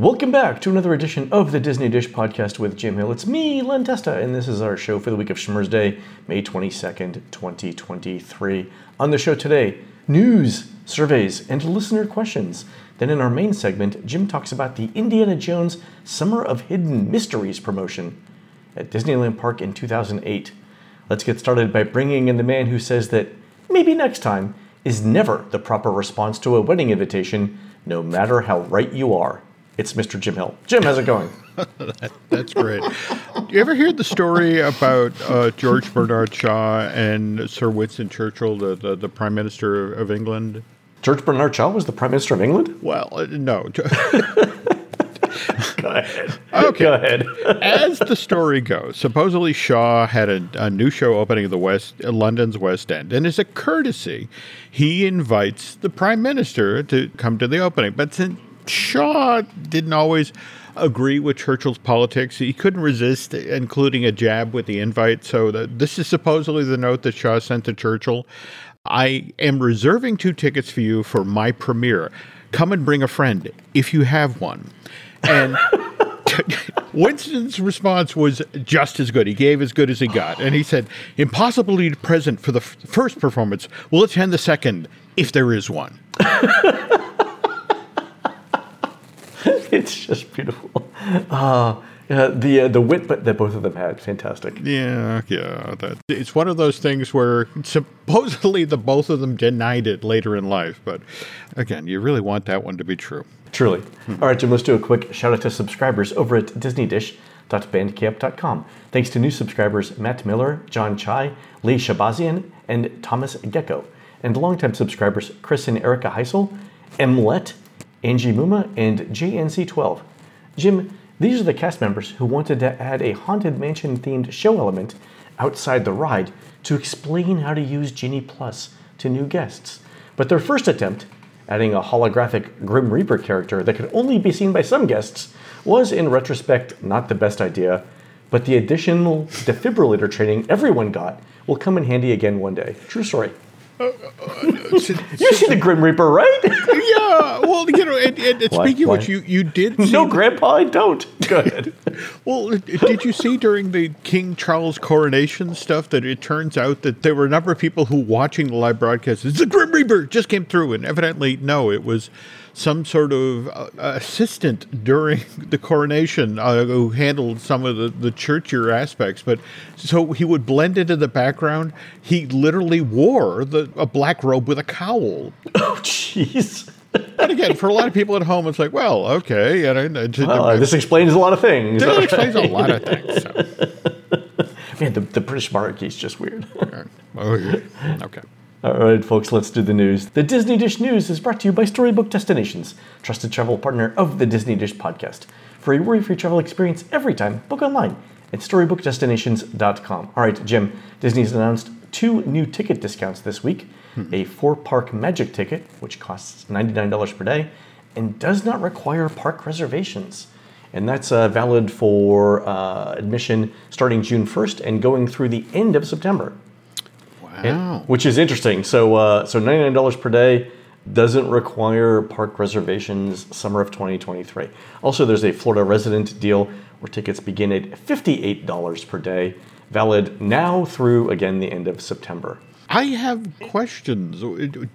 Welcome back to another edition of the Disney Dish Podcast with Jim Hill. It's me, Len Testa, and this is our show for the week of Schmurz Day, May 22nd, 2023. On the show today, news, surveys, and listener questions. Then in our main segment, Jim talks about the Indiana Jones Summer of Hidden Mysteries promotion at Disneyland Park in 2008. Let's get started by bringing in the man who says that maybe next time is never the proper response to a wedding invitation, no matter how right you are. It's Mr. Jim Hill. Jim, how's it going? that, that's great. you ever hear the story about uh, George Bernard Shaw and Sir Winston Churchill, the, the, the Prime Minister of England? George Bernard Shaw was the Prime Minister of England? Well, uh, no. Go ahead. Okay. Go ahead. As the story goes, supposedly Shaw had a, a new show opening at the West uh, London's West End, and as a courtesy, he invites the Prime Minister to come to the opening. But since Shaw didn't always agree with Churchill's politics. He couldn't resist including a jab with the invite. So the, this is supposedly the note that Shaw sent to Churchill. I am reserving two tickets for you for my premiere. Come and bring a friend if you have one. And Winston's response was just as good. He gave as good as he got. And he said, Impossibly present for the f- first performance. We'll attend the second if there is one. it's just beautiful. Uh, yeah, the uh, the wit but that both of them had, fantastic. Yeah, yeah. That it's one of those things where supposedly the both of them denied it later in life, but again, you really want that one to be true. Truly. All right, Jim, let's do a quick shout out to subscribers over at DisneyDish.bandcamp.com. Thanks to new subscribers Matt Miller, John Chai, Lee Shabazian, and Thomas Gecko. And longtime subscribers Chris and Erica Heisel, Mlet, Angie Muma, and JNC12. Jim, these are the cast members who wanted to add a Haunted Mansion themed show element outside the ride to explain how to use Genie Plus to new guests. But their first attempt, adding a holographic Grim Reaper character that could only be seen by some guests, was in retrospect not the best idea, but the additional defibrillator training everyone got will come in handy again one day. True story. You see the Grim Reaper, right? yeah, well, you know, and, and Why? speaking of which, you, you did see no, Grandpa, I don't. Go ahead. Well, did you see during the King Charles coronation stuff that it turns out that there were a number of people who watching the live broadcast, it's the Grim Reaper just came through, and evidently, no, it was some sort of uh, assistant during the coronation uh, who handled some of the, the churchier aspects. But so he would blend into the background. He literally wore the, a black robe with a cowl. oh, jeez. And again, for a lot of people at home, it's like, well, okay, and, and, and Well, this explains a lot of things. that explains a lot of things. So. Man, the, the British monarchy is just weird. Oh. Okay. All right, folks, let's do the news. The Disney Dish News is brought to you by Storybook Destinations, trusted travel partner of the Disney Dish podcast. For a worry-free travel experience every time, book online at storybookdestinations.com. All right, Jim, Disney's announced two new ticket discounts this week. A four-park magic ticket, which costs $99 per day, and does not require park reservations. And that's uh, valid for uh, admission starting June 1st and going through the end of September Wow. which is interesting. So, uh, so ninety nine dollars per day doesn't require park reservations. Summer of twenty twenty three. Also, there's a Florida resident deal where tickets begin at fifty eight dollars per day, valid now through again the end of September. I have questions. Didn't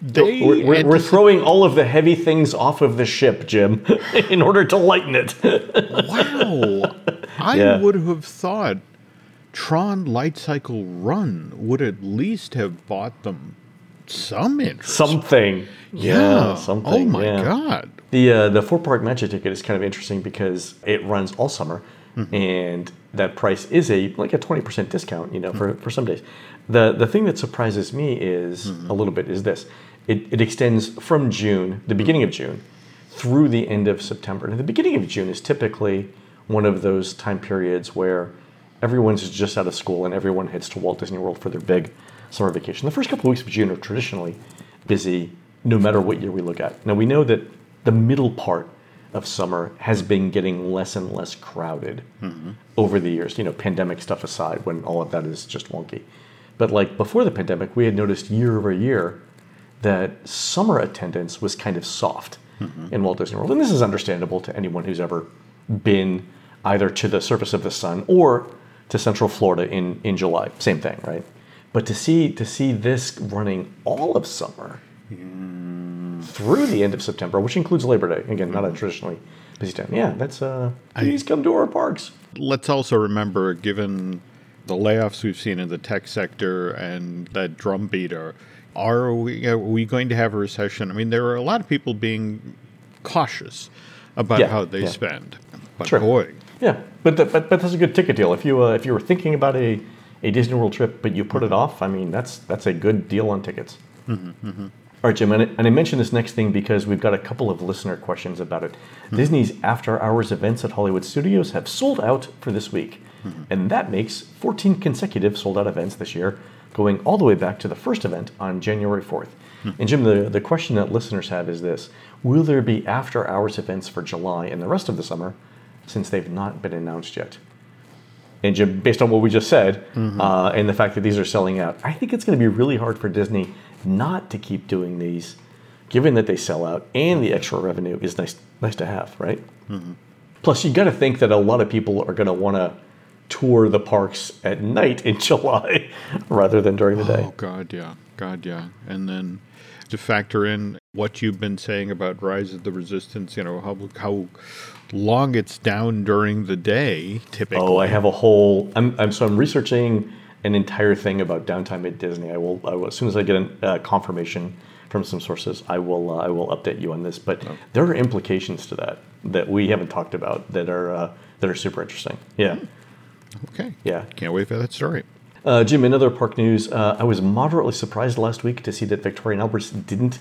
they? We're, we're, we're throwing all of the heavy things off of the ship, Jim, in order to lighten it. wow. I Yeah. would have thought Tron Light Cycle Run would at least have bought them some interest. something. yeah. something. Oh my yeah. god. The uh, the four park magic ticket is kind of interesting because it runs all summer, and that price is a like a twenty percent discount. You know, for, for some days. The the thing that surprises me is mm-hmm. a little bit is this. It, it extends from June, the beginning of June, through the end of September. And the beginning of June is typically one of those time periods where everyone's just out of school and everyone heads to Walt Disney World for their big summer vacation. The first couple of weeks of June are traditionally busy no matter what year we look at. Now we know that the middle part of summer has been getting less and less crowded mm-hmm. over the years, you know, pandemic stuff aside, when all of that is just wonky. But like before the pandemic, we had noticed year over year that summer attendance was kind of soft. Mm-hmm. in Walt Disney World. And this is understandable to anyone who's ever been either to the surface of the sun or to Central Florida in, in July. Same thing, right? But to see to see this running all of summer mm. through the end of September, which includes Labor Day, again, not a mm-hmm. traditionally busy time. Yeah, that's uh, please come to our parks. Let's also remember, given the layoffs we've seen in the tech sector and that drumbeat, are, are we are we going to have a recession? I mean, there are a lot of people being cautious about Yeah, how they yeah. spend. But Sure. boy, Yeah, but the, but but that's a good ticket deal. If you uh, if you were thinking about a, a Disney World trip, but you put it mm-hmm. off, I mean that's that's a good deal on tickets. Mm-hmm, mm-hmm. All right, Jim, and I, and I mentioned this next thing because we've got a couple of listener questions about it. Hmm. Disney's after hours events at Hollywood Studios have sold out for this week, and that makes 14 consecutive sold out events this year, going all the way back to the first event on January 4th. Hmm. And Jim, the, the question that listeners have is this Will there be after hours events for July and the rest of the summer since they've not been announced yet? And Jim, based on what we just said, mm-hmm. uh, and the fact that these are selling out, I think it's going to be really hard for Disney not to keep doing these, given that they sell out and the extra revenue is nice, nice to have, right? Mm-hmm. Plus, you got to think that a lot of people are going to want to tour the parks at night in July rather than during the day. Oh God, yeah, God, yeah, and then to factor in what you've been saying about Rise of the Resistance, you know how how long it's down during the day typically. Oh, I have a whole. I'm, I'm so I'm researching an entire thing about downtime at Disney. I will, I will as soon as I get a uh, confirmation from some sources, I will uh, I will update you on this. But there are implications to that that we haven't talked about that are uh, that are super interesting. Yeah, Okay, yeah. can't wait for that story. Uh, Jim, in other park news, uh, I was moderately surprised last week to see that Victoria and Albert's didn't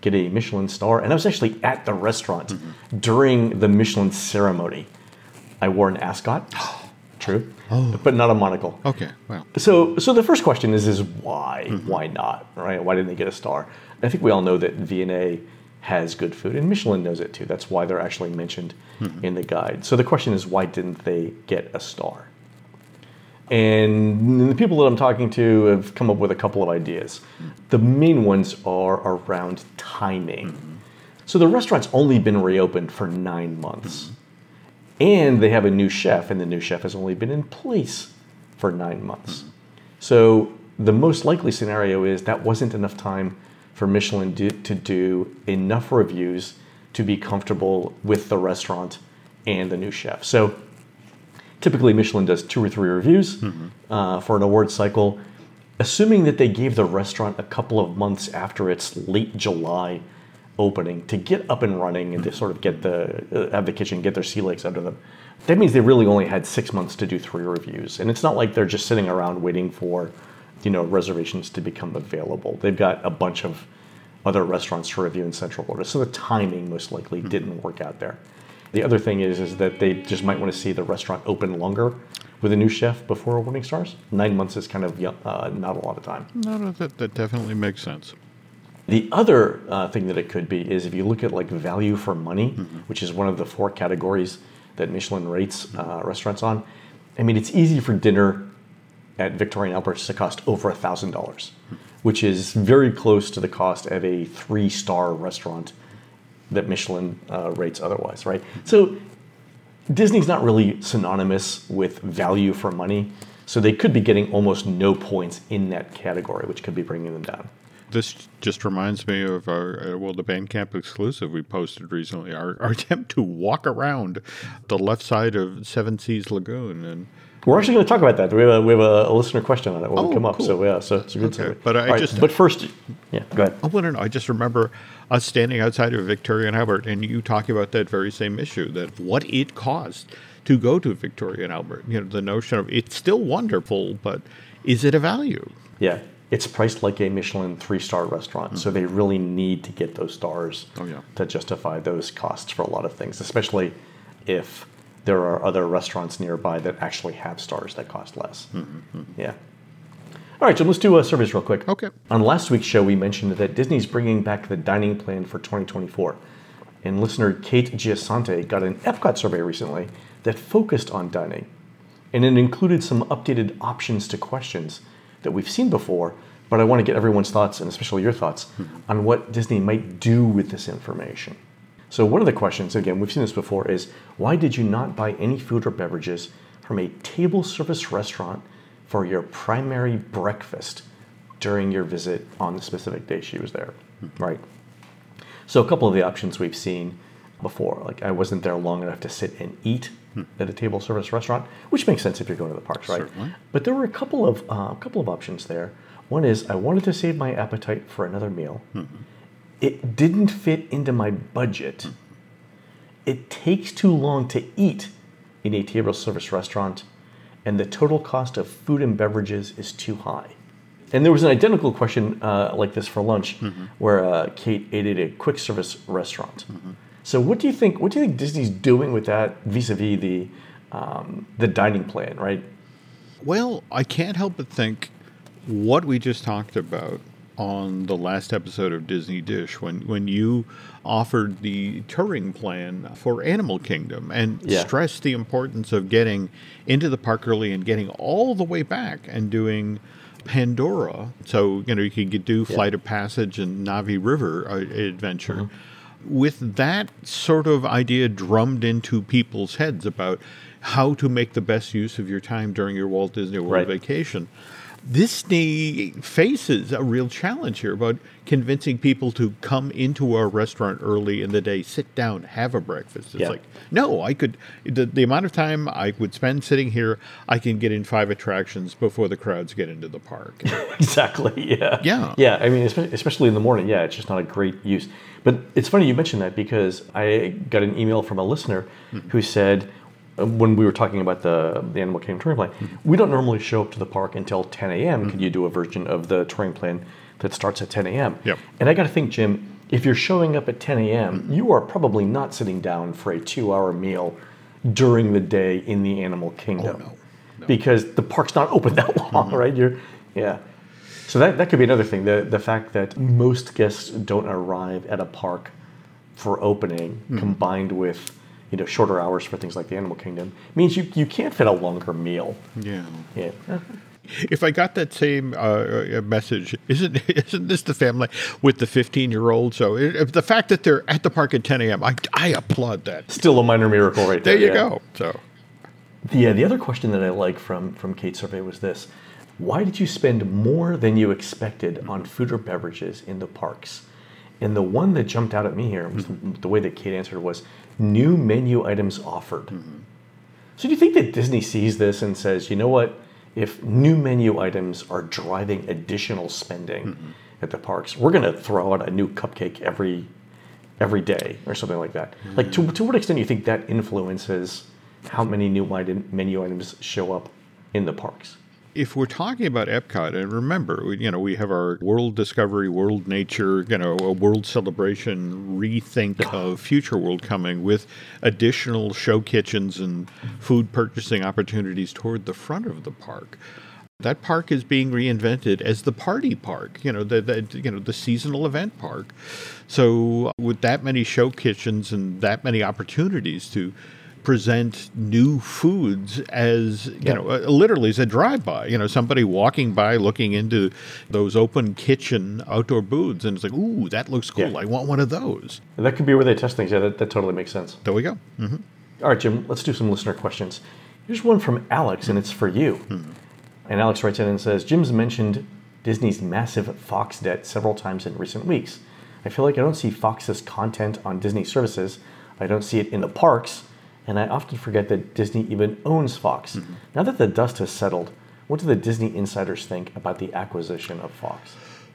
get a Michelin star, and I was actually at the restaurant during the Michelin ceremony. I wore an ascot, true, but not a monocle. Okay, well, So, so the first question is, is why? Why not? Right? Why didn't they get a star? I think we all know that V&A has good food, and Michelin knows it too. That's why they're actually mentioned in the guide. So the question is, why didn't they get a star? And the people that I'm talking to have come up with a couple of ideas. The main ones are around timing. Mm-hmm. So the restaurant's only been reopened for nine months. Mm-hmm. And they have a new chef, and the new chef has only been in place for nine months. Mm-hmm. So the most likely scenario is that wasn't enough time for Michelin do, to do enough reviews to be comfortable with the restaurant and the new chef. So typically Michelin does two or three reviews uh, for an award cycle. Assuming that they gave the restaurant a couple of months after its late July opening to get up and running and to sort of get the uh, have the kitchen get their sea legs under them, that means they really only had six months to do three reviews. And it's not like they're just sitting around waiting for, you know, reservations to become available. They've got a bunch of other restaurants to review in Central Florida, so the timing most likely didn't work out there. The other thing is, is that they just might want to see the restaurant open longer with a new chef before awarding stars. Nine months is kind of uh, not a lot of time. no, no, that, that definitely makes sense. The other uh, thing that it could be is if you look at like value for money, which is one of the four categories that Michelin rates uh, restaurants on. I mean, it's easy for dinner at Victoria and Albert's to cost over a thousand dollars, which is very close to the cost of a three-star restaurant that Michelin uh, rates otherwise, right? So Disney's not really synonymous with value for money, so they could be getting almost no points in that category, which could be bringing them down. This just reminds me of our uh, well, the Bandcamp exclusive we posted recently. Our, our attempt to walk around the left side of Seven Seas Lagoon, and We're actually going to talk about that. We have a, we have a, listener question on it when Oh, we come up. So yeah, so it's a good Okay, segue. but I right, just- but first, yeah, go ahead. I want to know. I just remember us standing outside of Victoria and Albert, and you talking about that very same issue that what it cost to go to Victoria and Albert. You know, the notion of it's still wonderful, but is it a value? Yeah, it's priced like a Michelin three-star restaurant, mm. so they really need to get those stars Oh, yeah. to justify those costs for a lot of things, especially if there are other restaurants nearby that actually have stars that cost less. Mm-hmm. Yeah. All right, so let's do a surveys real quick. Okay. On last week's show, we mentioned that Disney's bringing back the dining plan for 2024. And listener Kate Giasante got an Epcot survey recently that focused on dining. And it included some updated options to questions that we've seen before, but I want to get everyone's thoughts, and especially your thoughts, hmm. on what Disney might do with this information. So one of the questions, again, we've seen this before, is why did you not buy any food or beverages from a table service restaurant for your primary breakfast during your visit on the specific day she was there, mm-hmm. right? So a couple of the options we've seen before, like I wasn't there long enough to sit and eat hmm. at a table service restaurant, which makes sense if you're going to the parks, right? Certainly. But there were a couple of uh, a couple of options there. One is I wanted to save my appetite for another meal. Mm-hmm. It didn't fit into my budget. Hmm. It takes too long to eat in a table service restaurant, and the total cost of food and beverages is too high. And there was an identical question uh, like this for lunch, where uh, Kate ate at a quick service restaurant. So, what do you think? What do you think Disney's doing with that vis-a-vis the um, the dining plan? Right? Well, I can't help but think what we just talked about on the last episode of Disney Dish when, when you offered the touring plan for Animal Kingdom and Yeah. stressed the importance of getting into the park early and getting all the way back and doing Pandora. So, you know, you could do Flight of Passage and Navi River uh, adventure. With that sort of idea drummed into people's heads about how to make the best use of your time during your Walt Disney World Right. vacation. Disney faces a real challenge here about convincing people to come into our restaurant early in the day, sit down, have a breakfast. It's Yeah. like, no, I could, the, the amount of time I would spend sitting here, I can get in five attractions before the crowds get into the park. exactly. Yeah. Yeah. Yeah. I mean, especially in the morning. Yeah, it's just not a great use. But it's funny you mentioned that because I got an email from a listener hmm. who said Uh, when we were talking about the the Animal Kingdom touring plan, mm-hmm. we don't normally show up to the park until 10 a.m. Could mm-hmm. you do a version of the touring plan that starts at 10 a.m.? Yep. And I got to think, Jim, if you're showing up at 10 a.m., mm-hmm. you are probably not sitting down for a two-hour meal during the day in the Animal Kingdom oh, no. No. because the park's not open that long, right? You're, yeah. So that, that could be another thing. The the fact that most guests don't arrive at a park for opening, combined with you know shorter hours for things like the Animal Kingdom, means you, you can't fit a longer meal. yeah. Yeah. If I got that same uh, uh, message, isn't isn't this the family with the 15 year old? So it, if the fact that they're at the park at 10 a.m., I, I applaud that. Still a minor miracle, right there. There you yeah. go. So The, uh, the other question that I like from, from Kate's survey was this Why did you spend more than you expected on food or beverages in the parks? And the one that jumped out at me here was the, the way that Kate answered was new menu items offered. Mm-hmm. So do you think that Disney sees this and says, you know what? If new menu items are driving additional spending mm-hmm. at the parks, we're going to throw out a new cupcake every every day or something like that. Like to, to what extent do you think that influences how many new menu items show up in the parks? If we're talking about Epcot, and remember, we- you know, we have our World Discovery, World Nature, you know, a World Celebration rethink of Future World coming with additional show kitchens and food purchasing opportunities toward the front of the park. That park is being reinvented as the party park, you know, the, the you know the seasonal event park. So with that many show kitchens and that many opportunities to present new foods as you Yeah. know uh, literally as a drive-by you know somebody walking by looking into those open kitchen outdoor booths and it's like ooh that looks cool Yeah. i want one of those That could be where they test things. Yeah, that, that totally makes sense. there we go hmm All right, Jim, let's do some listener questions. Here's one from Alex, and it's for you. And Alex writes in and says Jim's mentioned Disney's massive Fox debt several times in recent weeks. I feel like I don't see Fox's content on Disney services, I don't see it in the parks, and I often forget that Disney even owns Fox. Mm-hmm. Now that the dust has settled, what do the Disney insiders think about the acquisition of Fox?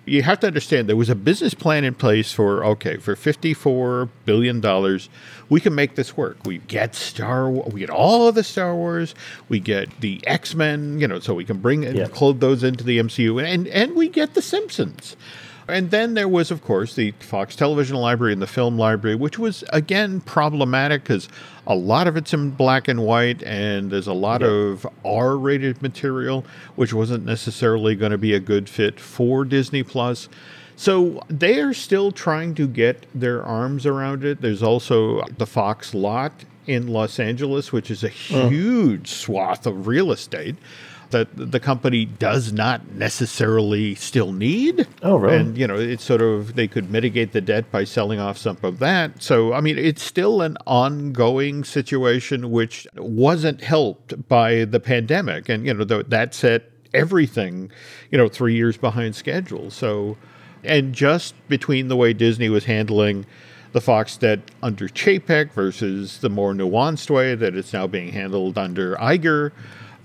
you have to understand there was a business plan in place for okay for 54 billion dollars we can make this work we get star we get all of the star wars we get the x-men you know so we can bring and Yeah. clothe those into the mcu and and we get the simpsons and then there was, of course, the Fox Television Library and the Film Library, which was, again, problematic because a lot of it's in black and white, and there's a lot of R rated material, which wasn't necessarily going to be a good fit for Disney Plus. So they are still trying to get their arms around it. There's also the Fox lot in Los Angeles, which is a huge swath of real estate. That the company does not necessarily still need. Oh, really? And, you know, it's sort of, they could mitigate the debt by selling off some of that. So, I mean, it's still an ongoing situation which wasn't helped by the pandemic. And, you know, that set everything, you know, three years behind schedule. So, and just between the way Disney was handling the Fox debt under Chapek versus the more nuanced way that it's now being handled under Iger,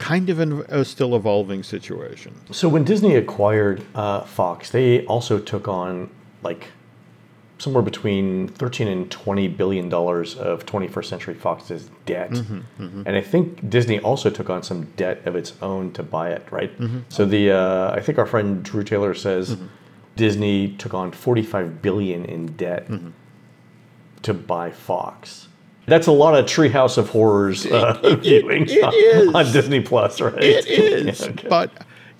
kind of a still evolving situation. So when Disney acquired uh, Fox, they also took on like somewhere between 13 and 20 billion dollars of 21st Century Fox's debt. Mm-hmm, mm-hmm. And I think Disney also took on some debt of its own to buy it, right? Mm-hmm. So the uh, I think our friend Drew Taylor says mm-hmm. Disney took on 45 billion in debt mm-hmm. to buy Fox. That's a lot of Treehouse of Horrors uh, viewing on, on, Disney Plus, right? It is, yeah, okay. but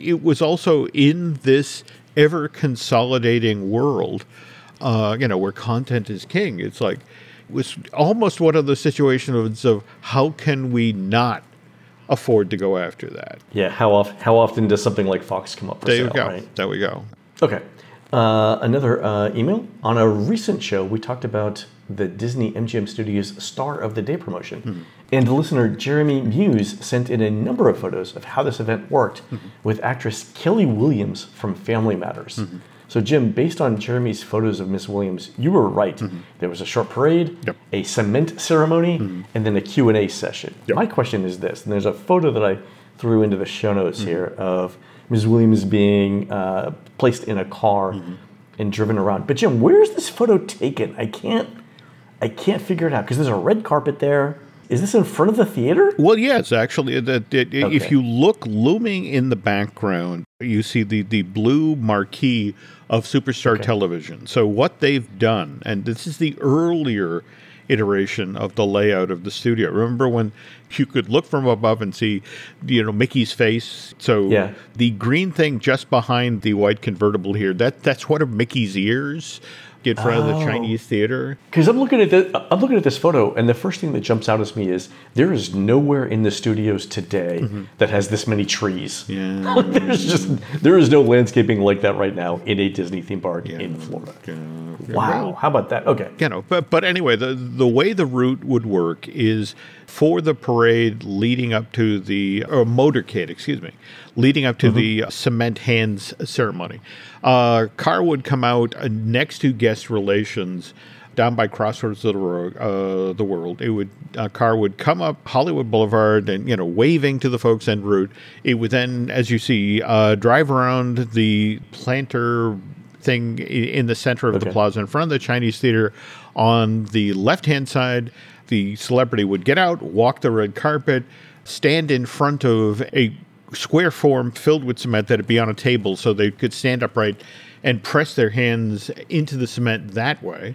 it was also in this ever consolidating world uh, you know, where content is king. It's like it was almost one of the situations of how can we not afford to go after that? Yeah, how often how often does something like Fox come up for there sale? You go. Right? There we go. Okay. Uh, another uh, email. On a recent show, we talked about the Disney MGM Studios Star of the Day promotion. Mm-hmm. And listener Jeremy Muse sent in a number of photos of how this event worked mm-hmm. with actress Kellie Williams from Family Matters. Mm-hmm. So, Jim, based on Jeremy's photos of Miss Williams, you were right. Mm-hmm. There was a short parade, yep. a cement ceremony, mm-hmm. and then a Q&A session. Yep. My question is this, and there's a photo that I threw into the show notes mm-hmm. here of Ms. Williams being uh, placed in a car and driven around. But Jim, where is this photo taken? I can't, I can't figure it out because there's a red carpet there. Is this in front of the theater? Well, yes, actually. The, the, okay. If you look looming in the background, you see the, the blue marquee of Superstar okay. Television. So, what they've done, and this is the earlier iteration of the layout of the studio. Remember when you could look from above and see, you know, Mickey's face? So yeah. the green thing just behind the white convertible here, that that's one of Mickey's ears in front oh. of the. Chinese theater. Because I'm looking at the, I'm looking at this photo, and the first thing that jumps out at me is there is nowhere in the studios today mm-hmm. that has this many trees. Yeah. There's just there is no landscaping like that right now in a Disney theme park yeah. in Florida. Yeah. Wow, how about that? Okay. You know, but but anyway, the the way the route would work is for the parade leading up to the or motorcade, excuse me, leading up to mm-hmm. the cement hands ceremony. Uh, car would come out uh, next to guest relations down by Crossroads of the, road, uh, the world. It would a car would come up Hollywood Boulevard and you know waving to the folks en route. It would then, as you see, uh, drive around the planter thing in the center of okay. the plaza in front of the Chinese theater. On the left hand side, the celebrity would get out, walk the red carpet, stand in front of a square form filled with cement that'd be on a table so they could stand upright and press their hands into the cement that way.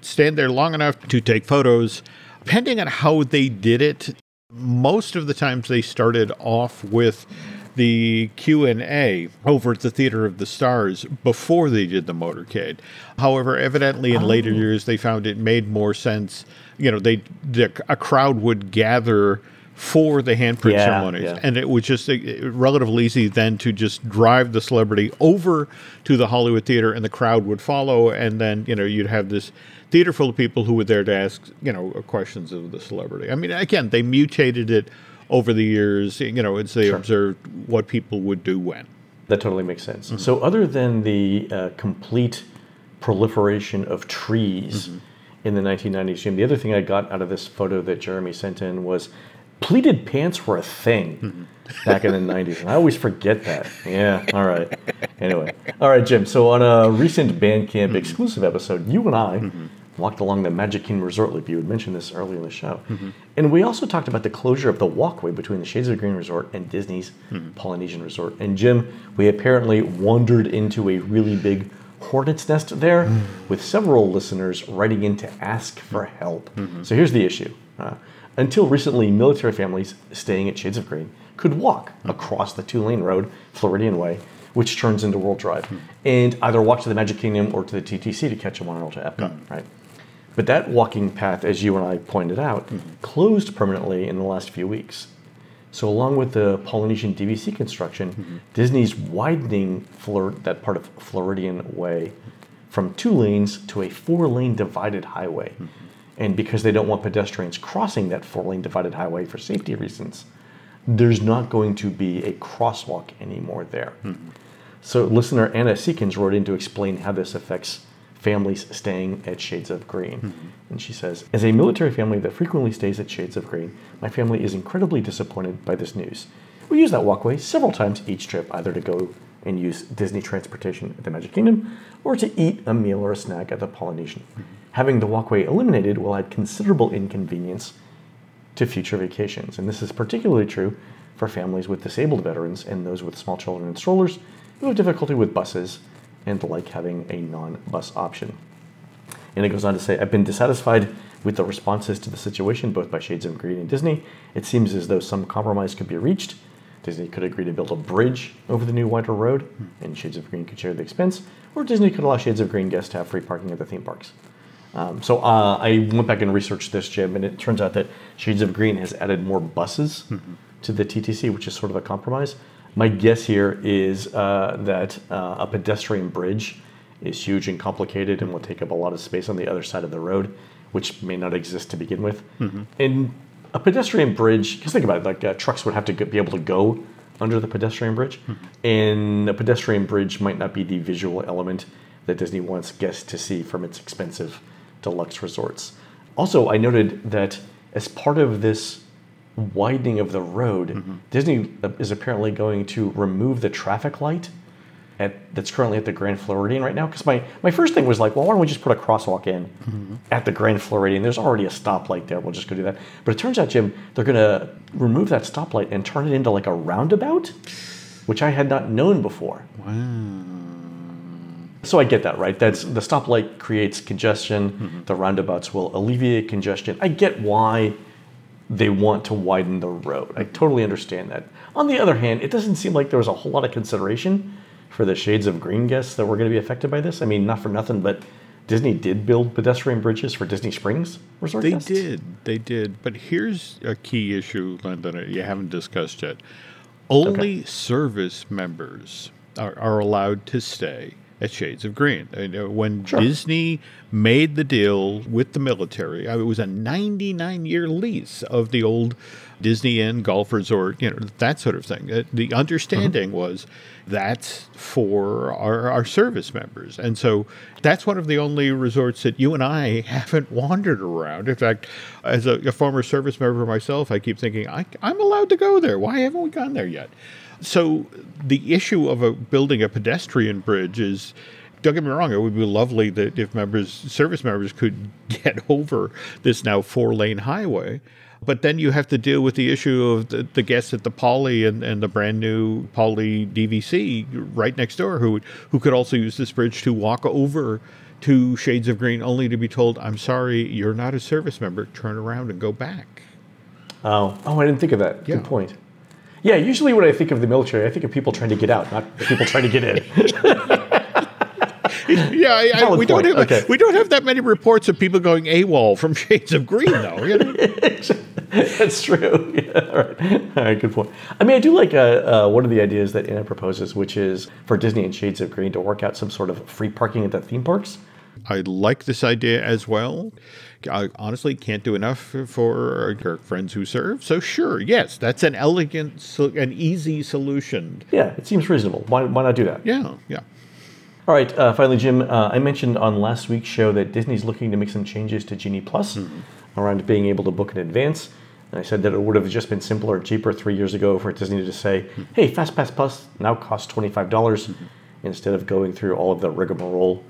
Stand there long enough to take photos. Depending on how they did it, most of the times they started off with the Q&A over at the Theater of the Stars before they did the motorcade. However, evidently in oh. later years they found it made more sense, you know, they the, a crowd would gather for the handprint yeah, ceremonies. Yeah. And it was just uh, relatively easy then to just drive the celebrity over to the Hollywood Theater and the crowd would follow. And then, you know, you'd have this theater full of people who were there to ask, you know, questions of the celebrity. I mean, again, they mutated it over the years, you know, as they sure. observed what people would do when. That totally makes sense. Mm-hmm. So, other than the uh, complete proliferation of trees mm-hmm. in the 1990s, Jim, the other thing I got out of this photo that Jeremy sent in was pleated pants were a thing mm-hmm. back in the 90s and i always forget that yeah all right anyway all right jim so on a recent bandcamp mm-hmm. exclusive episode you and i mm-hmm. walked along the magic kingdom resort loop you had mentioned this earlier in the show mm-hmm. and we also talked about the closure of the walkway between the shades of green resort and disney's polynesian resort and jim we apparently wandered into a really big hornet's nest there mm. with several listeners writing in to ask for help so here's the issue uh, until recently, military families staying at Shades of Green could walk mm-hmm. across the two lane road, Floridian Way, which turns into World Drive, mm-hmm. and either walk to the Magic Kingdom or to the TTC to catch a monorail to Epcot, mm-hmm. right? But that walking path, as you and I pointed out, closed permanently in the last few weeks. So, along with the Polynesian DVC construction, Disney's widening Flor- that part of Floridian Way from two lanes to a four lane divided highway. And because they don't want pedestrians crossing that four lane divided highway for safety reasons, there's not going to be a crosswalk anymore there. So, listener Anna Seekins wrote in to explain how this affects families staying at Shades of Green. And she says, As a military family that frequently stays at Shades of Green, my family is incredibly disappointed by this news. We use that walkway several times each trip, either to go and use Disney transportation at the Magic Kingdom or to eat a meal or a snack at the Polynesian. Having the walkway eliminated will add considerable inconvenience to future vacations. And this is particularly true for families with disabled veterans and those with small children and strollers who have difficulty with buses and like having a non bus option. And it goes on to say, I've been dissatisfied with the responses to the situation, both by Shades of Green and Disney. It seems as though some compromise could be reached. Disney could agree to build a bridge over the new wider road, and Shades of Green could share the expense, or Disney could allow Shades of Green guests to have free parking at the theme parks. Um, so uh, I went back and researched this, Jim, and it turns out that Shades of Green has added more buses to the TTC, which is sort of a compromise. My guess here is uh, that uh, a pedestrian bridge is huge and complicated and will take up a lot of space on the other side of the road, which may not exist to begin with. And a pedestrian bridge, because think about it, like uh, trucks would have to be able to go under the pedestrian bridge, and a pedestrian bridge might not be the visual element that Disney wants guests to see from its expensive deluxe resorts. Also, I noted that as part of this widening of the road, Disney uh, is apparently going to remove the traffic light at that's currently at the Grand Floridian right now. Because my, my first thing was like, well, why don't we just put a crosswalk in at the Grand Floridian? There's already a stoplight there. We'll just go do that. But it turns out, Jim, they're going to remove that stoplight and turn it into like a roundabout, which I had not known before. So I get that, right? That's the stoplight creates congestion. Mm-hmm. The roundabouts will alleviate congestion. I get why they want to widen the road. I totally understand that. On the other hand, it doesn't seem like there was a whole lot of consideration for the shades of green guests that were going to be affected by this. I mean, not for nothing, but Disney did build pedestrian bridges for Disney Springs resort They guests. did. They did. But here's a key issue, Lyndon, that you haven't discussed yet. Only service members are, are allowed to stay at Shades of Green. When Sure. Disney made the deal with the military, uh, it was a 99 year lease of the old Disney Inn Golf Resort, you know, that sort of thing. Uh, The understanding was that's for our, our service members. And so that's one of the only resorts that you and I haven't wandered around. In fact, as a, a former service member myself, I keep thinking, I, I'm allowed to go there. Why haven't we gone there yet? So the issue of a, building a pedestrian bridge is don't get me wrong, it would be lovely that if members, service members could get over this now four lane highway. But then you have to deal with the issue of the, the guests at the Poly and, and the brand new Poly DVC right next door who, who could also use this bridge to walk over to Shades of Green only to be told, I'm sorry, you're not a service member, turn around and go back. Oh, oh, I didn't think of that. Yeah. Good point. Yeah, usually when I think of the military, I think of people trying to get out, not people trying to get in. Yeah, I, I, we don't have Okay. we don't have that many reports of people going AWOL from Shades of Green, though. You know? That's true. Yeah, all right. All right, good point. I mean, I do like uh, uh, one of the ideas that Anna proposes, which is for Disney and Shades of Green to work out some sort of free parking at the theme parks. I like this idea as well. I honestly can't do enough for our friends who serve. So sure, yes, that's an elegant, so- an easy solution. Yeah, it seems reasonable. Why, why not do that? Yeah, yeah. All right, uh, finally, Jim, uh, I mentioned on last week's show that Disney's looking to make some changes to Genie Plus around being able to book in advance. And I said that it would have just been simpler cheaper three years ago for Disney to say, hey, FastPass Plus now costs $25 instead of going through all of the rigmarole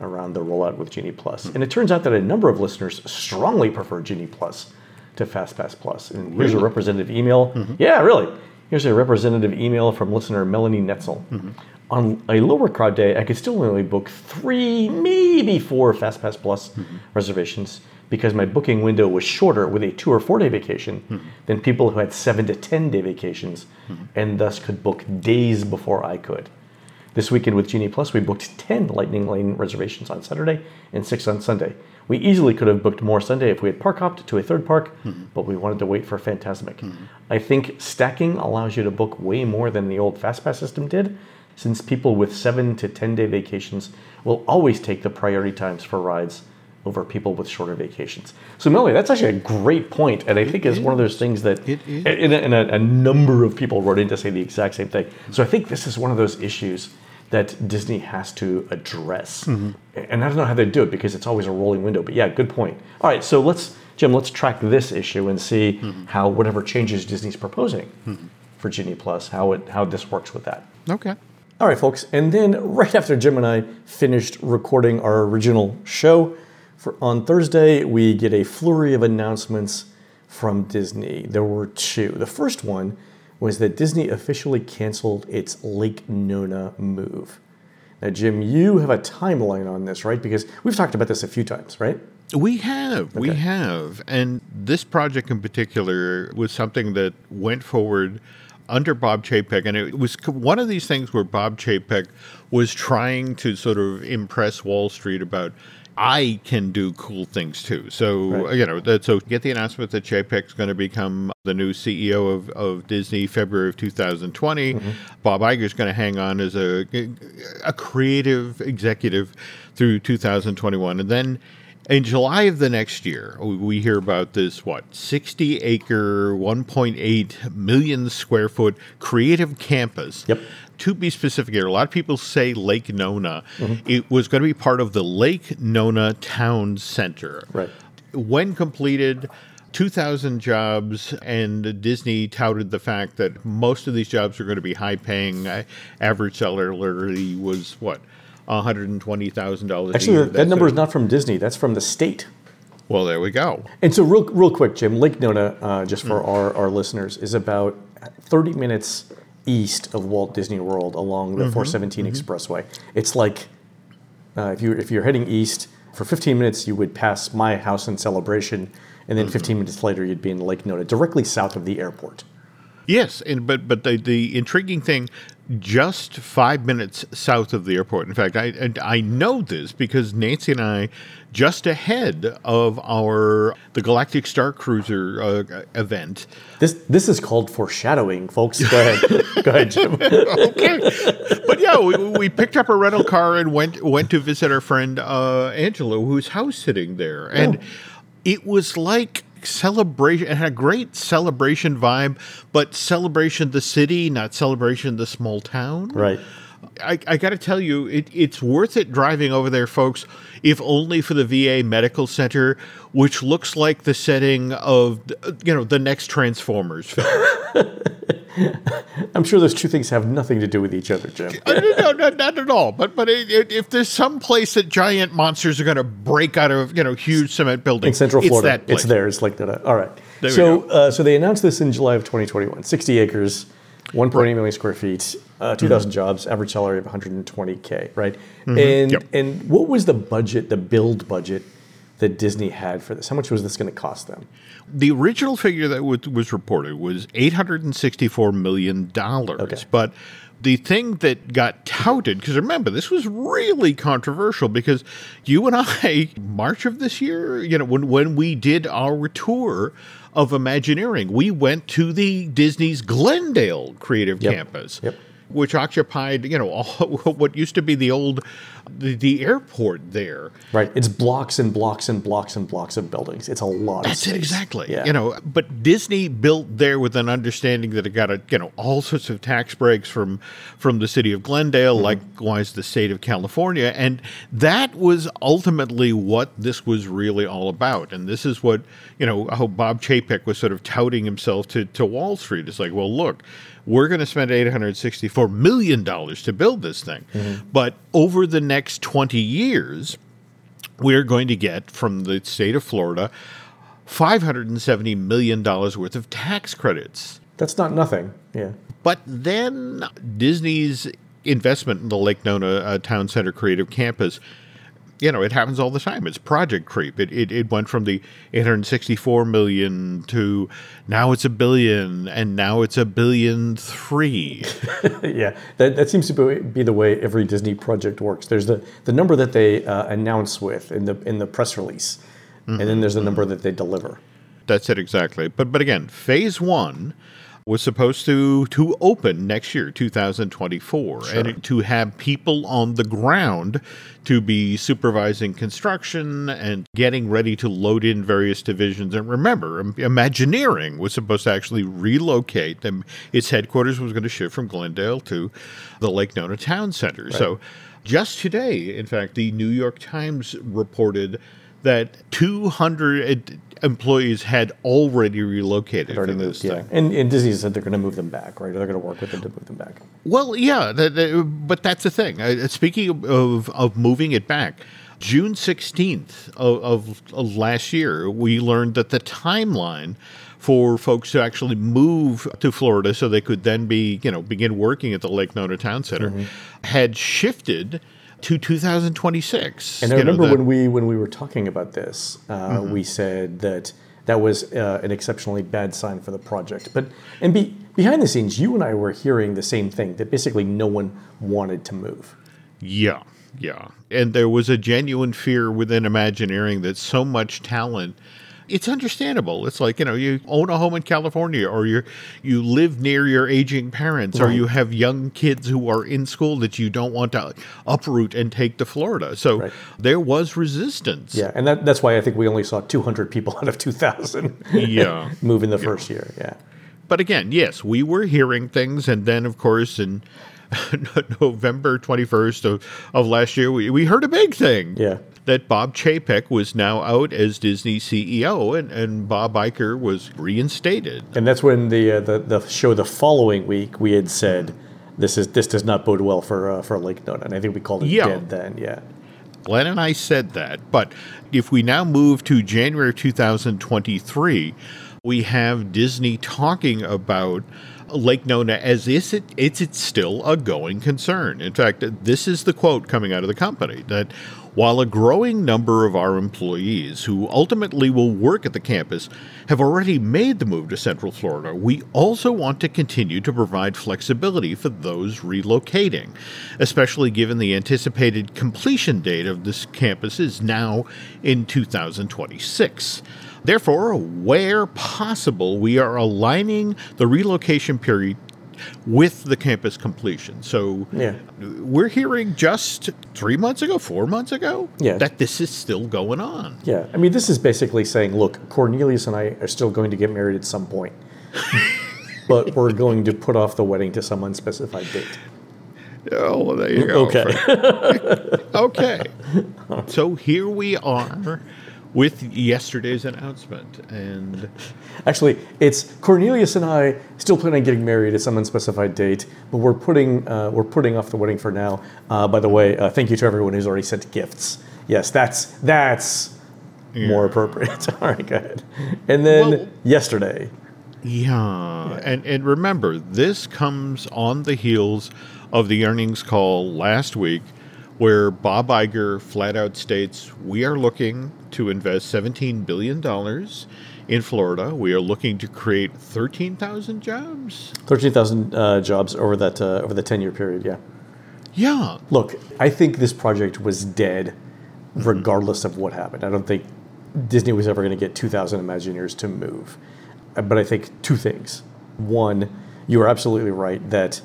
around the rollout with Genie Plus. Hmm. And it turns out that a number of listeners strongly prefer Genie Plus to FastPass Plus. And here's a representative email. Mm-hmm. Yeah, really. Here's a representative email from listener Melanie Netzel. Mm-hmm. On a lower crowd day, I could still only book three, maybe four FastPass Plus mm-hmm. reservations because my booking window was shorter with a two or four day vacation than people who had seven to 10 day vacations and thus could book days before I could. This weekend with Genie Plus, we booked 10 Lightning Lane reservations on Saturday and 6 on Sunday. We easily could have booked more Sunday if we had park hopped to a third park, mm-hmm. but we wanted to wait for Fantasmic. Mm-hmm. I think stacking allows you to book way more than the old FastPass system did, since people with seven to 10 day vacations will always take the priority times for rides over people with shorter vacations. So, Melanie, that's actually a great point, and I think it's one of those things that It is. and, and a, a number of people wrote in to say the exact same thing. So I think this is one of those issues that Disney has to address. Mm-hmm. And I don't know how they do it because it's always a rolling window. But yeah, good point. All right, so let's, Jim, let's track this issue and see mm-hmm. how whatever changes Disney's proposing mm-hmm. for Genie Plus, how it how this works with that. Okay. All right, folks. And then right after Jim and I finished recording our original show for on Thursday, we get a flurry of announcements from Disney. There were two. The first one was that Disney officially canceled its Lake Nona move. Now, Jim, you have a timeline on this, right? Because we've talked about this a few times, right? We have, we have. And this project in particular was something that went forward under Bob Chapek. And it was one of these things where Bob Chapek was trying to sort of impress Wall Street about. I can do cool things too. So, Right. you know, that, so get the announcement that Chapek's going to become the new CEO of, of Disney February of 2020. Mm-hmm. Bob Iger's going to hang on as a, a creative executive through 2021. And then in July of the next year, we- hear about this what 60 acre, 1.8 million square foot creative campus. Yep. To be specific here, a lot of people say Lake Nona. Mm-hmm. It was going to be part of the Lake Nona Town Center. Right. When completed, 2,000 jobs, and Disney touted the fact that most of these jobs are going to be high paying. Average salary was what? $120,000 a Actually, that, That's number is not from Disney, that's from the state. well, there we go. And so, real, real quick, Jim, Lake Nona, uh, just for our, our listeners, is about 30 minutes east of Walt Disney World along the 417 Expressway. It's like uh, if you if you're heading east for 15 minutes, you would pass my house in Celebration, and then 15 minutes later, you'd be in Lake Nona, directly south of the airport. Yes, and but but the, the intriguing thing, just five minutes south of the airport. In fact, I I know this because Nancy and I, just ahead of our the Galactic Starcruiser uh, event, This this is called foreshadowing, folks. Go ahead, go ahead, Jim. okay. but yeah, we, we picked up a rental car and went went to visit our friend uh, Angelo, who's house sitting there, and it was like celebration. It had a great celebration vibe, but celebration the city, not celebration the small town. Right. I, I got to tell you, it, it's worth it driving over there, folks, if only for the VA Medical Center, which looks like the setting of, you know, the next Transformers film. I'm sure those two things have nothing to do with each other, Jim. Uh, no, no, no, not at all. But but it, it, if there's some place that giant monsters are going to break out of, you know, huge cement buildings in Central it's Florida. that place. It's there. It's like that. All right. There so, uh, so they announced this in July of 2021. 60 acres, 1.8 million square feet, uh, 2,000 jobs, average salary of 120k. Right. And Mm-hmm. Yep. and what was the budget, the build budget that Disney had for this? How much was this going to cost them? The original figure that was, was reported was eight hundred and sixty-four million dollars. Okay. But the thing that got touted, because remember, this was really controversial because you and I, March of this year, you know, when when we did our tour of Imagineering, we went to the Disney's Glendale Creative Yep. Campus. Yep. Which occupied, you know, all, what used to be the old, the, the airport there. Right. It's blocks and blocks and blocks and blocks of buildings. It's a lot. That's it exactly. Yeah. You know, but Disney built there with an understanding that it got a you know all sorts of tax breaks from from the city of Glendale, Mm-hmm. likewise the state of California, and that was ultimately what this was really all about. And this is what you know how Bob Chapek was sort of touting himself to to Wall Street. It's like, well, look. We're going to spend $864 million to build this thing. Mm-hmm. But over the next 20 years, we're going to get from the state of Florida $570 million worth of tax credits. That's not nothing. Yeah. But then Disney's investment in the Lake Nona uh, Town Center Creative Campus you know, it happens all the time. It's project creep. It, it, it went from the 864 million to now it's a billion, and now it's a billion three. yeah, that, that seems to be the way every Disney project works. There's the, the number that they uh, announce with in the in the press release, mm-hmm. and then there's the number that they deliver. That's it exactly. But but again, phase one was supposed to to open next year 2024 sure. and to have people on the ground to be supervising construction and getting ready to load in various divisions and remember imagineering was supposed to actually relocate them its headquarters was going to shift from glendale to the lake nona town center right. so just today in fact the new york times reported that 200 employees had already relocated. Had already moved, yeah. And, and, Disney said they're going to move them back, right? They're going to work with them to move them back. Well, yeah, but that's the thing. Uh, speaking of, of moving it back, June 16th of, of, of last year, we learned that the timeline for folks to actually move to Florida so they could then be, you know, begin working at the Lake Nona Town Center mm-hmm. had shifted – to 2026. And I remember know, when we when we were talking about this, uh, mm-hmm. we said that that was uh, an exceptionally bad sign for the project. But and be, behind the scenes, you and I were hearing the same thing that basically no one wanted to move. Yeah, yeah, and there was a genuine fear within Imagineering that so much talent it's understandable. It's like, you know, you own a home in California or you you live near your aging parents right. or you have young kids who are in school that you don't want to uproot and take to Florida. So right. there was resistance. Yeah, and that, that's why I think we only saw 200 people out of 2,000 yeah. move in the first year. Yeah. But again, yes, we were hearing things and then of course in November 21st of, of last year, we, we heard a big thing. Yeah that Bob Chapek was now out as Disney CEO and, and Bob Iger was reinstated. And that's when the, uh, the, the show the following week we had said this is this does not bode well for uh, for Lake Nona. And I think we called it yeah. dead then. Yeah. Len and I said that, but if we now move to January 2023, we have Disney talking about Lake Nona as is it it's still a going concern. In fact, this is the quote coming out of the company that while a growing number of our employees who ultimately will work at the campus have already made the move to Central Florida, we also want to continue to provide flexibility for those relocating, especially given the anticipated completion date of this campus is now in 2026. Therefore, where possible, we are aligning the relocation period with the campus completion. So yeah. we're hearing just three months ago, four months ago, yeah. that this is still going on. Yeah. I mean, this is basically saying, look, Cornelius and I are still going to get married at some point, but we're going to put off the wedding to some unspecified date. Oh, well, there you go. Okay. okay. So here we are with yesterday's announcement. And actually, it's Cornelius and I still plan on getting married at some unspecified date, but we're putting uh, we're putting off the wedding for now. Uh, by the way, uh, thank you to everyone who's already sent gifts. Yes, that's that's yeah. more appropriate. All right, go ahead. And then well, yesterday. Yeah. yeah, and and remember, this comes on the heels of the earnings call last week where Bob Iger flat out states we are looking to invest $17 billion in Florida. We are looking to create 13,000 jobs. 13,000 uh, jobs over that uh, over the 10 year period, yeah. Yeah. Look, I think this project was dead regardless of what happened. I don't think Disney was ever going to get 2,000 Imagineers to move. Uh, but I think two things. One, you are absolutely right that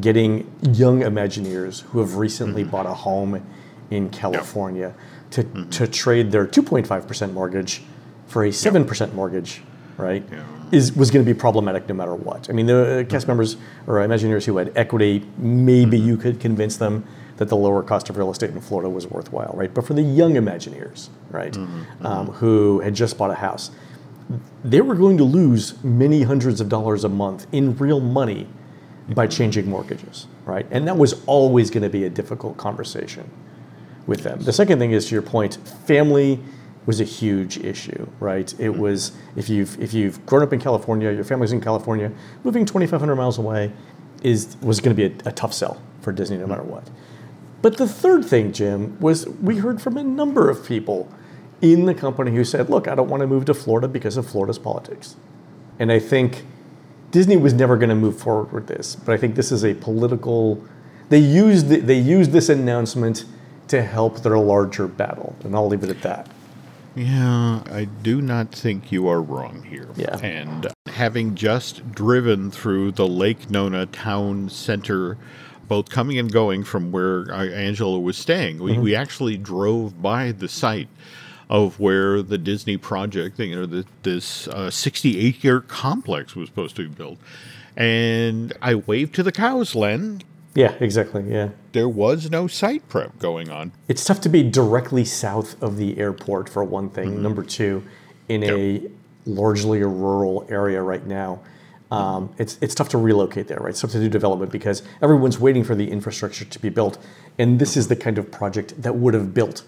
getting young Imagineers who have recently mm-hmm. bought a home in California yep. To, mm-hmm. to trade their 2.5% mortgage for a 7% yep. mortgage, right, yeah. is was going to be problematic no matter what. I mean, the cast mm-hmm. members or Imagineers who had equity, maybe mm-hmm. you could convince them that the lower cost of real estate in Florida was worthwhile, right? But for the young Imagineers, right, mm-hmm. um, mm-hmm. who had just bought a house, they were going to lose many hundreds of dollars a month in real money by changing mortgages, right? And that was always going to be a difficult conversation with them. The second thing is to your point, family was a huge issue, right? It mm-hmm. was if you've if you've grown up in California, your family's in California, moving 2,500 miles away is was going to be a, a, tough sell for Disney no matter what. But the third thing, Jim, was we heard from a number of people in the company who said, look, I don't want to move to Florida because of Florida's politics. And I think Disney was never going to move forward with this, but I think this is a political. They used the, they used this announcement to help their larger battle, and I'll leave it at that. Yeah, I do not think you are wrong here. Yeah. And having just driven through the Lake Nona town center, both coming and going from where Angela was staying, we, we actually drove by the site of where the Disney project, you know, the, this 60 uh, acre complex was supposed to be built. And I waved to the cows, Len. Yeah, exactly. Yeah. There was no site prep going on. It's tough to be directly south of the airport, for one thing. Number two, in a largely a rural area right now, um, it's, it's tough to relocate there, right? It's tough to do development because everyone's waiting for the infrastructure to be built. And this is the kind of project that would have built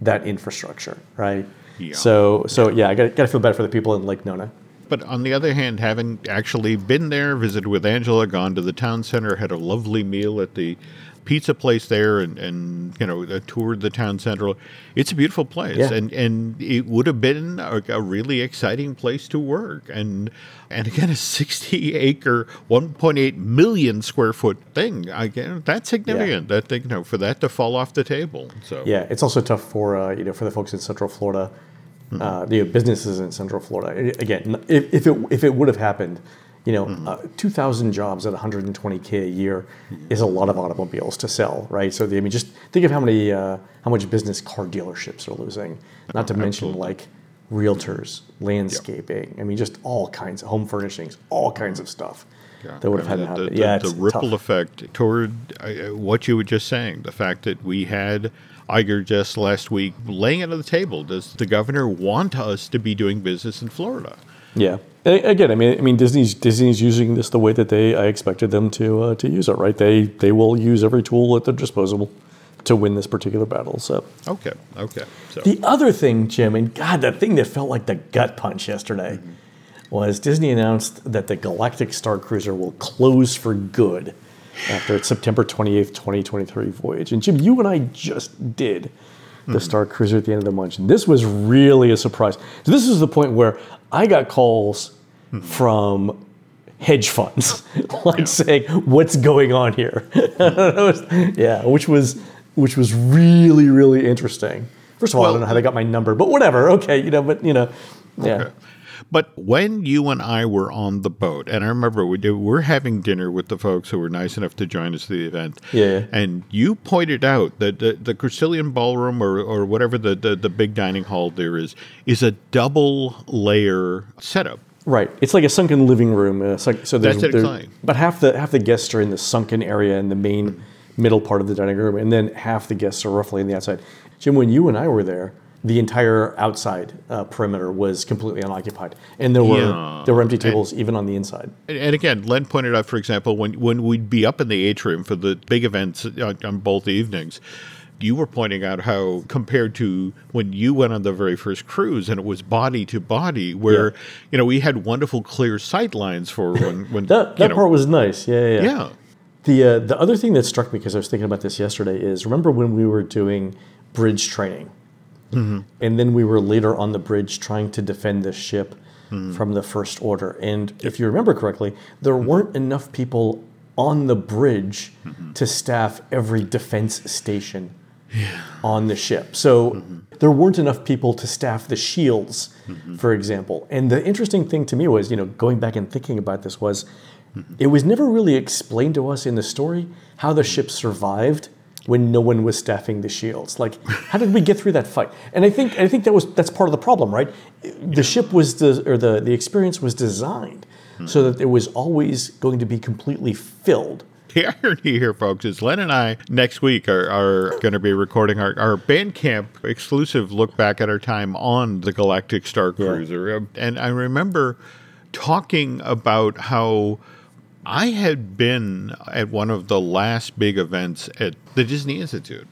that infrastructure, right? Yeah. So, so yeah, I got to feel bad for the people in Lake Nona. But on the other hand, having actually been there, visited with Angela, gone to the town center, had a lovely meal at the pizza place there, and, and you know, toured the town center. It's a beautiful place, Yeah. and and it would have been a, a really exciting place to work. And and again, a sixty acre, one point eight million square foot thing. Again, that's significant. That thing, you know, for that to fall off the table. So Yeah, it's also tough for uh, you know for the folks in Central Florida, Mm-hmm. uh, the businesses in Central Florida. Again, if, if it if it would have happened, you know, Mm-hmm. uh, two thousand jobs at 120k a year is a lot of automobiles to sell, right? So the, I mean, just think of how many uh, how much business car dealerships are losing. Not to mention absolutely. like realtors, landscaping. I mean, just all kinds of home furnishings, all kinds of stuff that would have I had mean, to the, happen. the- yeah, the ripple tough. effect toward uh, what you were just saying, the fact that we had Iger just last week laying it on the table. Does the governor want us to be doing business in Florida? Yeah. A- Again, I mean, I mean, Disney's Disney's using this the way that they I expected them to uh, to use it, right? They they will use every tool at their disposal to win this particular battle. So Okay, okay. So the other thing, Jim, and God, that thing that felt like the gut punch yesterday was Disney announced that the Galactic Starcruiser will close for good after its September 28th, 2023 voyage. And Jim, you and I just did the hmm. Starcruiser at the end of the month. And this was really a surprise. So this is the point where I got calls hmm. from hedge funds, like saying, "What's going on here?" Was- yeah, which was which was really really interesting. First of all, I don't know how they got my number, but whatever. Okay, you know, but you know, yeah, Okay. But when you and I were on the boat, and I remember we do, we're having dinner with the folks who were nice enough to join us at the event. Yeah. And you pointed out that the, the Castilian Ballroom or, or whatever the, the, the big dining hall there is, is a double layer setup. right. It's like a sunken living room. Uh, so, so there's, That's it, there- but half the half the guests are in the sunken area in the main middle part of the dining room, and then half the guests are roughly on the outside. Jim, when you and I were there. The entire outside uh, perimeter was completely unoccupied, and there were Yeah. there were empty tables even on the inside. And, and again, Len pointed out, for example, when, when we'd be up in the atrium for the big events on, on both evenings, you were pointing out how compared to when you went on the very first cruise and it was body to body, where Yeah. you know we had wonderful clear sight lines for when when That that know, part was nice. Yeah, yeah. yeah. yeah The uh, the other thing that struck me because I was thinking about this yesterday is remember when we were doing bridge training, Mm-hmm. and then we were later on the bridge trying to defend the ship Mm-hmm. from the first order. And if you remember correctly, there Mm-hmm. weren't enough people on the bridge Mm-hmm. to staff every defense station on the ship. So Mm-hmm. there weren't enough people to staff the shields, Mm-hmm. for example. And the interesting thing to me was, you know, going back and thinking about this was Mm-hmm. it was never really explained to us in the story how the ship survived when no one was staffing the shields. Like, how did we get through that fight? And I think I think that was that's part of the problem, right? The ship was the or the the experience was designed so that it was always going to be completely filled. The irony here, folks, is Len and I next week are, are going to be recording our, our Bandcamp exclusive look back at our time on the Galactic Starcruiser. Um, And I remember talking about how I had been at one of the last big events at the Disney Institute.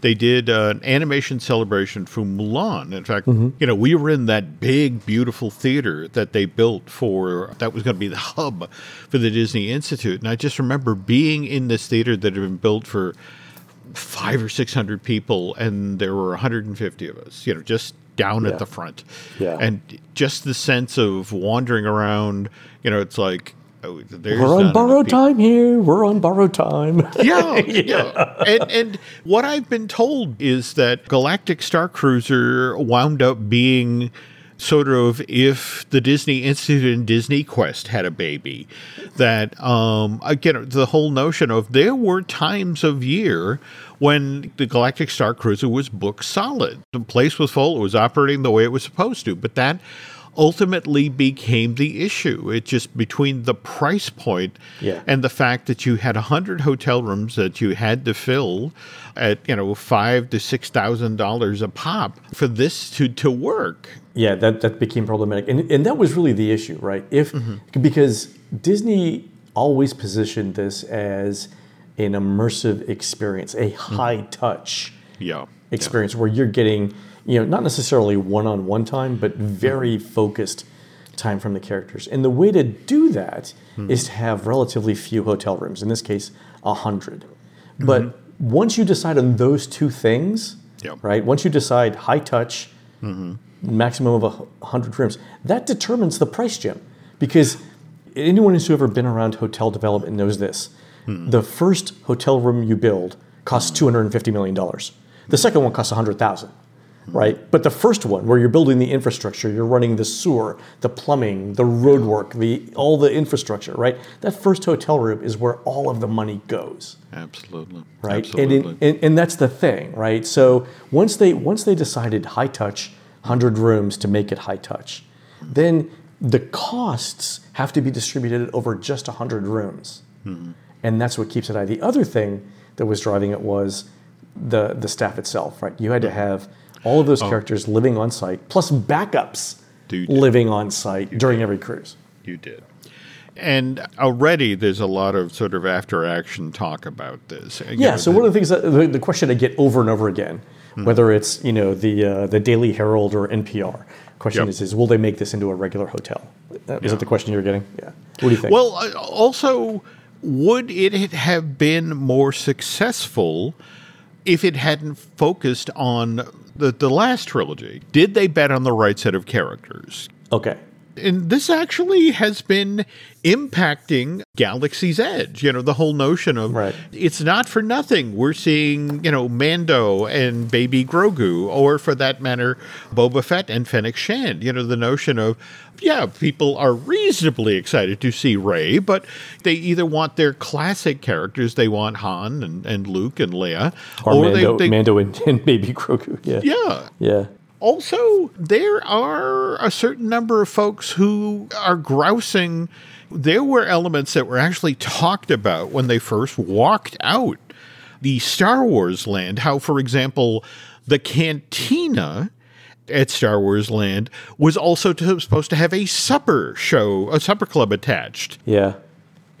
They did uh, an animation celebration for Mulan. In fact, you know, we were in that big, beautiful theater that they built for that was going to be the hub for the Disney Institute. And I just remember being in this theater that had been built for five or six hundred people, and there were 150 of us. You know, just down Yeah. at the front. Yeah. And just the sense of wandering around. You know, it's like. Oh, We're on borrowed time here. We're on borrowed time. Yeah, yeah. And and what I've been told is that Galactic Starcruiser wound up being sort of if the Disney Institute and DisneyQuest had a baby. That um again the whole notion of there were times of year when the Galactic Starcruiser was booked solid. The place was full, it was operating the way it was supposed to. But that ultimately became the issue. It just between the price point Yeah. and the fact that you had a hundred hotel rooms that you had to fill at you know five to six thousand dollars a pop for this to to work. Yeah, that, that became problematic. And, and that was really the issue, right? If mm-hmm. because Disney always positioned this as an immersive experience, a mm-hmm. high touch Yeah, experience where you're getting, you know, not necessarily one-on-one time, but very focused time from the characters. And the way to do that hmm. is to have relatively few hotel rooms. In this case, a hundred. Mm-hmm. But once you decide on those two things, Yep. right? Once you decide high touch, mm-hmm. maximum of a hundred rooms, that determines the price, Jim. Because anyone who's ever been around hotel development knows this. Hmm. The first hotel room you build costs hmm. and fifty million dollars. The second one costs a hundred thousand, right? But the first one, where you're building the infrastructure, you're running the sewer, the plumbing, the roadwork, the all the infrastructure, right? That first hotel room is where all of the money goes absolutely, right? Absolutely. And, and and that's the thing, right? So once they once they decided high touch, hundred rooms to make it high touch, then the costs have to be distributed over just hundred rooms, hmm. and that's what keeps it high. The other thing that was driving it was the the staff itself, right? You had to have all of those characters living on site plus backups Dude. living on site during every cruise. you did. And already there's a lot of sort of after action talk about this. You Yeah. know, So the- one of the things that the, the question I get over and over again, whether it's you know the uh, the Daily Herald or NPR, question Yep. is is will they make this into a regular hotel? Is that the question you're getting? Yeah. What do you think? Well, uh, also, would it have been more successful if it hadn't focused on the, the last trilogy? Did they bet on the right set of characters? okay. And this actually has been impacting Galaxy's Edge. You know, the whole notion of Right. it's not for nothing. We're seeing, you know, Mando and Baby Grogu, or for that matter, Boba Fett and Fennec Shand. You know, the notion of, yeah, people are reasonably excited to see Rey, but they either want their classic characters, they want Han and, and Luke and Leia, Or, Mando, they, they Mando and, and Baby Grogu. Yeah. yeah, Yeah. Also, there are a certain number of folks who are grousing. There were elements that were actually talked about when they first walked out the Star Wars land. How, for example, the cantina at Star Wars Land was also to, supposed to have a supper show, a supper club attached. Yeah.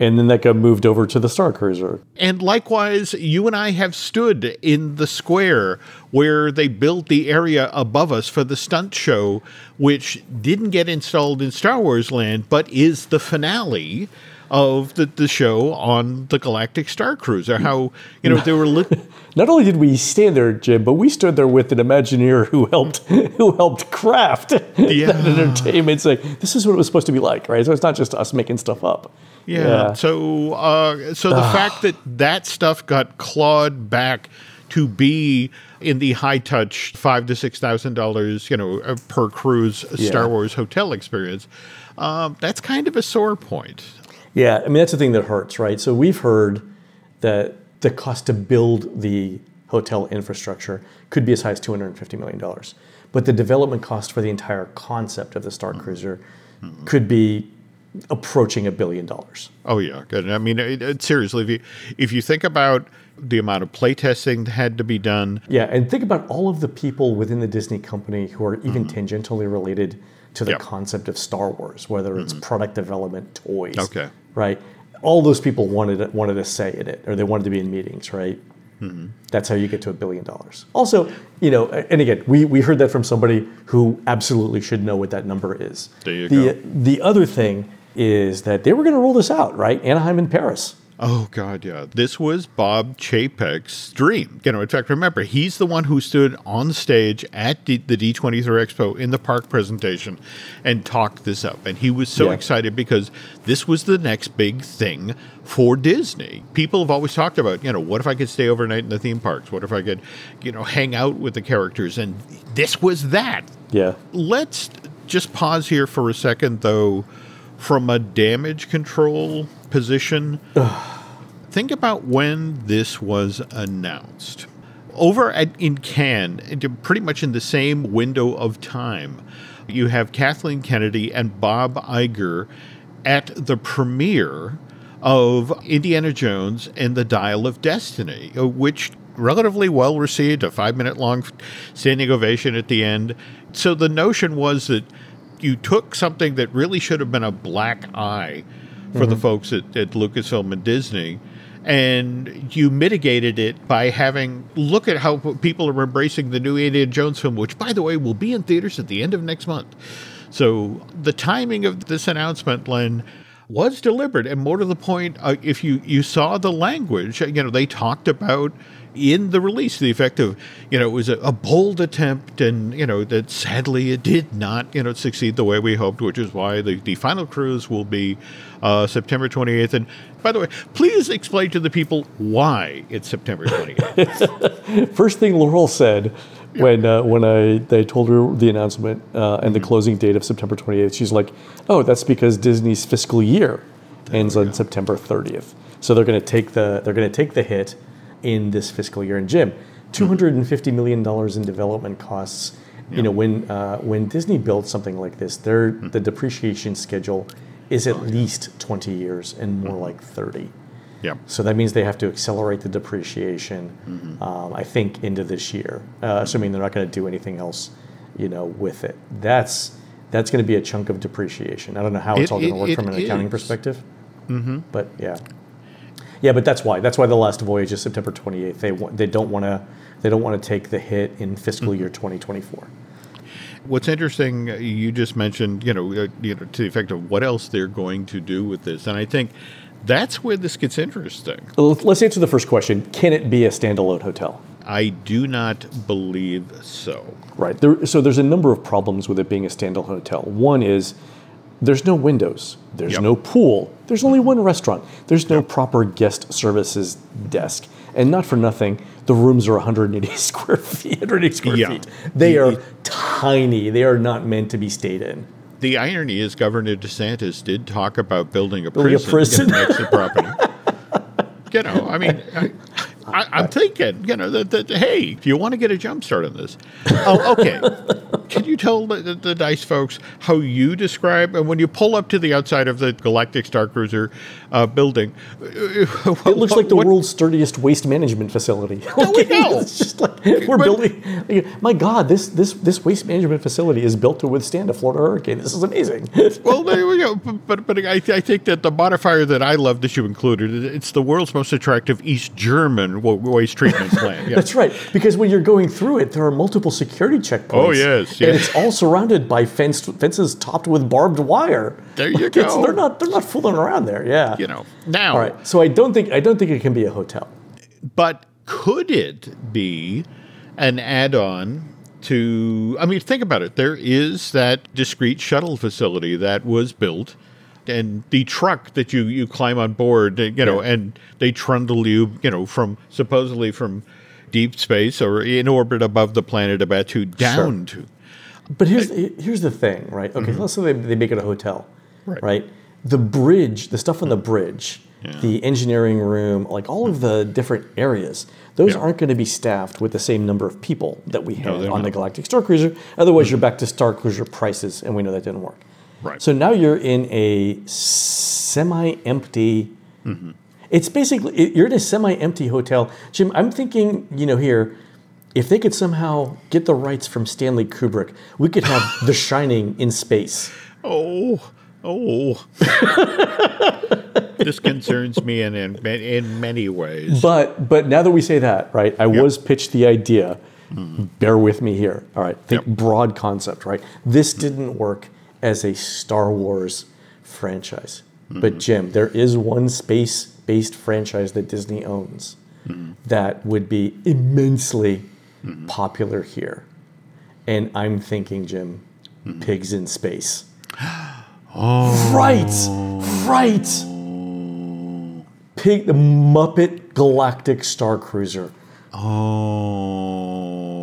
And then that got moved over to the Starcruiser. And likewise, you and I have stood in the square where they built the area above us for the stunt show, which didn't get installed in Star Wars Land, but is the finale of the, the show on the Galactic Starcruiser. How, you know, they were lit. Not only did we stand there, Jim, but we stood there with an Imagineer who helped who helped craft Yeah. that entertainment. Saying this is what it was supposed to be like, right? So it's not just us making stuff up. Yeah. So, uh, so the fact that that stuff got clawed back to be in the high touch five to six thousand dollars, you know, uh, per cruise Star Yeah. Wars hotel experience, um, that's kind of a sore point. Yeah, I mean that's the thing that hurts, right? So we've heard that the cost to build the hotel infrastructure could be as high as two hundred and fifty million dollars, but the development cost for the entire concept of the Star mm-hmm. Cruiser mm-hmm. could be approaching a billion dollars. Oh yeah, good. I mean, it, it- seriously, if you if you think about the amount of playtesting that had to be done, Yeah, and think about all of the people within the Disney company who are even mm-hmm. tangentially related to the Yep. concept of Star Wars, whether it's product development, toys. Okay. Right. All those people wanted wanted a say in it, or they wanted to be in meetings, right? Mm-hmm. That's how you get to a billion dollars. Also, you know, and again, we, we heard that from somebody who absolutely should know what that number is. There you the, go. The other thing is that they were going to roll this out, right? Anaheim and Paris. Oh God, yeah. This was Bob Chapek's dream. You know, in fact, remember he's the one who stood on stage at D- the D23 Expo in the park presentation and talked this up, and he was so Yeah. excited because this was the next big thing for Disney. People have always talked about, you know, what if I could stay overnight in the theme parks? What if I could, you know, hang out with the characters? And this was that. Yeah. Let's just pause here for a second, though, from a damage control position. Think about when this was announced. Over at, in Cannes, pretty much in the same window of time, you have Kathleen Kennedy and Bob Iger at the premiere of Indiana Jones and the Dial of Destiny, uh, which relatively well received, a five minute long standing ovation at the end. So the notion was that you took something that really should have been a black eye for the folks at, at Lucasfilm and Disney. And you mitigated it by having look at how people are embracing the new Indiana Jones film, which, by the way, will be in theaters at the end of next month. So the timing of this announcement, Len, was deliberate, and more to the point, uh, if you you saw the language, you know they talked about in the release the effect of you know it was a, a bold attempt, and you know that sadly it did not you know succeed the way we hoped, which is why the, the final cruise will be uh, September 28th. And by the way, please explain to the people why it's September 28th. First thing Laurel said when uh, when I they told her the announcement uh, and the closing date of September 28th, she's like, "Oh, that's because Disney's fiscal year ends on September 30th. So they're going to take the they're going to take the hit in this fiscal year." And Jim, 250 million dollars in development costs. You know, when uh, when Disney builds something like this, their the depreciation schedule is at least 20 years and more like 30. yeah. So that means they have to accelerate the depreciation, um, I think, into this year, uh, assuming they're not going to do anything else, you know, with it. That's that's going to be a chunk of depreciation. I don't know how it's It- all going to work it from an accounting is. perspective. Mm-hmm. But yeah, yeah, but that's why. That's why the last voyage is September 28th. They they don't want to they don't want to take the hit in fiscal year 2024. What's interesting, uh, you just mentioned, you know, uh, you know, to the effect of what else they're going to do with this, and I think that's where this gets interesting. Let's answer the first question: Can it be a standalone hotel? I do not believe so. Right. There, so there's a number of problems with it being a standalone hotel. One is there's no windows, there's Yep. no pool, there's only one restaurant, there's no proper guest services desk, and not for nothing, the rooms are 180 square feet. 180 square Yeah. feet. They are tiny. They are not meant to be stayed in. The irony is, Governor DeSantis did talk about building a Building a prison, prison. next to the property. you know, I mean, I, I, I'm thinking, you know, that, that hey, do you want to get a jump start on this? Oh, okay. Can you tell the, the, the Dish folks how you describe, and when you pull up to the outside of the Galactic Star Cruiser uh, building, It looks like the world's sturdiest waste management facility. go. It's just like we're But- building. like, my God, this this this waste management facility is built to withstand a Florida hurricane. This is amazing. Well, there we go. But but, but I, I think that the modifier that I love that you included it's the world's most attractive East German waste treatment plant. Yeah. That's right. Because when you're going through it, there are multiple security checkpoints. Oh, yes, And it's all surrounded by fenced, fences topped with barbed wire. There you Like, go. They're not they're not fooling around there. Yeah. you know now. All right. So I don't think I don't think it can be a hotel. But could it be an add-on to? I mean, think about it. There is that discrete shuttle facility that was built. And the truck that you, you climb on board, uh, you know, Yeah. and they trundle you, you know, from supposedly from deep space or in orbit above the planet about to down to But here's here's the thing, right? Okay, let's say they, they make it a hotel, Right. right? The bridge, the stuff on the bridge, the engineering room, like all of the different areas, those Yeah. aren't going to be staffed with the same number of people that we had they're on the. Galactic Starcruiser. Otherwise, you're back to Starcruiser prices, and we know that didn't work. Right. So now you're in a semi-empty. Mm-hmm. It's basically you're in a semi-empty hotel, Jim. I'm thinking, you know, here, if they could somehow get the rights from Stanley Kubrick, we could have The Shining in space. Oh, oh. this concerns me in, in in many ways. But but now that we say that, right? I was pitched the idea. Bear with me here. All right, think Yep. broad concept, right? This didn't work as a Star Wars franchise. But mm-hmm. Jim, there is one space based franchise that Disney owns mm-hmm. that would be immensely mm-hmm. popular here. And I'm thinking, Jim, pigs in space. Oh. Right, right. Pig, the Muppet Galactic Starcruiser. Oh.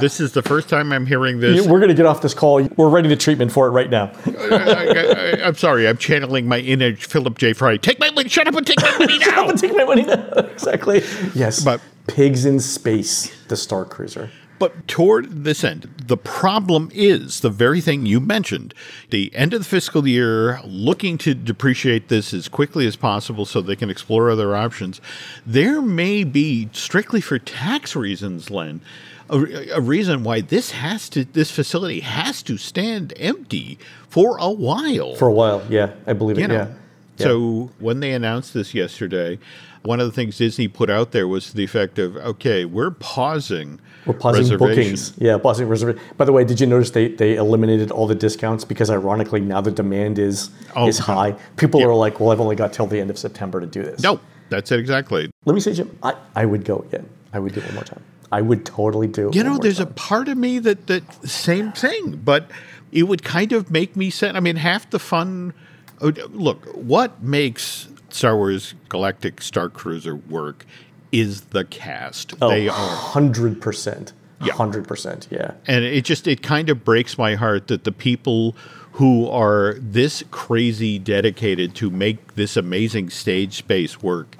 This is the first time I'm hearing this. We're going to get off this call. We're ready to treatment for it right now. I, am sorry. I'm channeling my inner Philip J. Fry. Take my money. Shut up and take my money now. Shut up and take my money now. exactly. Yes. But- pigs in space, the Starcruiser. But toward this end, the problem is the very thing you mentioned. The end of the fiscal year, looking to depreciate this as quickly as possible so they can explore other options. There may be, strictly for tax reasons, Len, a, a reason why this has to this facility has to stand empty for a while. For a while, yeah, I believe You it. know. Yeah. So when they announced this yesterday, one of the things Disney put out there was the effect of, okay, we're pausing. We're pausing bookings. Yeah, pausing reservation. By the way, did you notice they, they eliminated all the discounts because ironically now the demand is Oh, is high. People Yeah. are like, well, I've only got till the end of September to do this. No, that's it exactly. Let me say, Jim, I, I would go again. I would do it one more time. I would totally do. You know, there's a part of me that that same thing, but it would kind of make me sad. I mean, half the fun. oh, Look, what makes Star Wars Galactic Starcruiser work is the cast. Oh, They are hundred percent. Hundred percent. Yeah. and it just it kind of breaks my heart that the people who are this crazy dedicated to make this amazing stage space work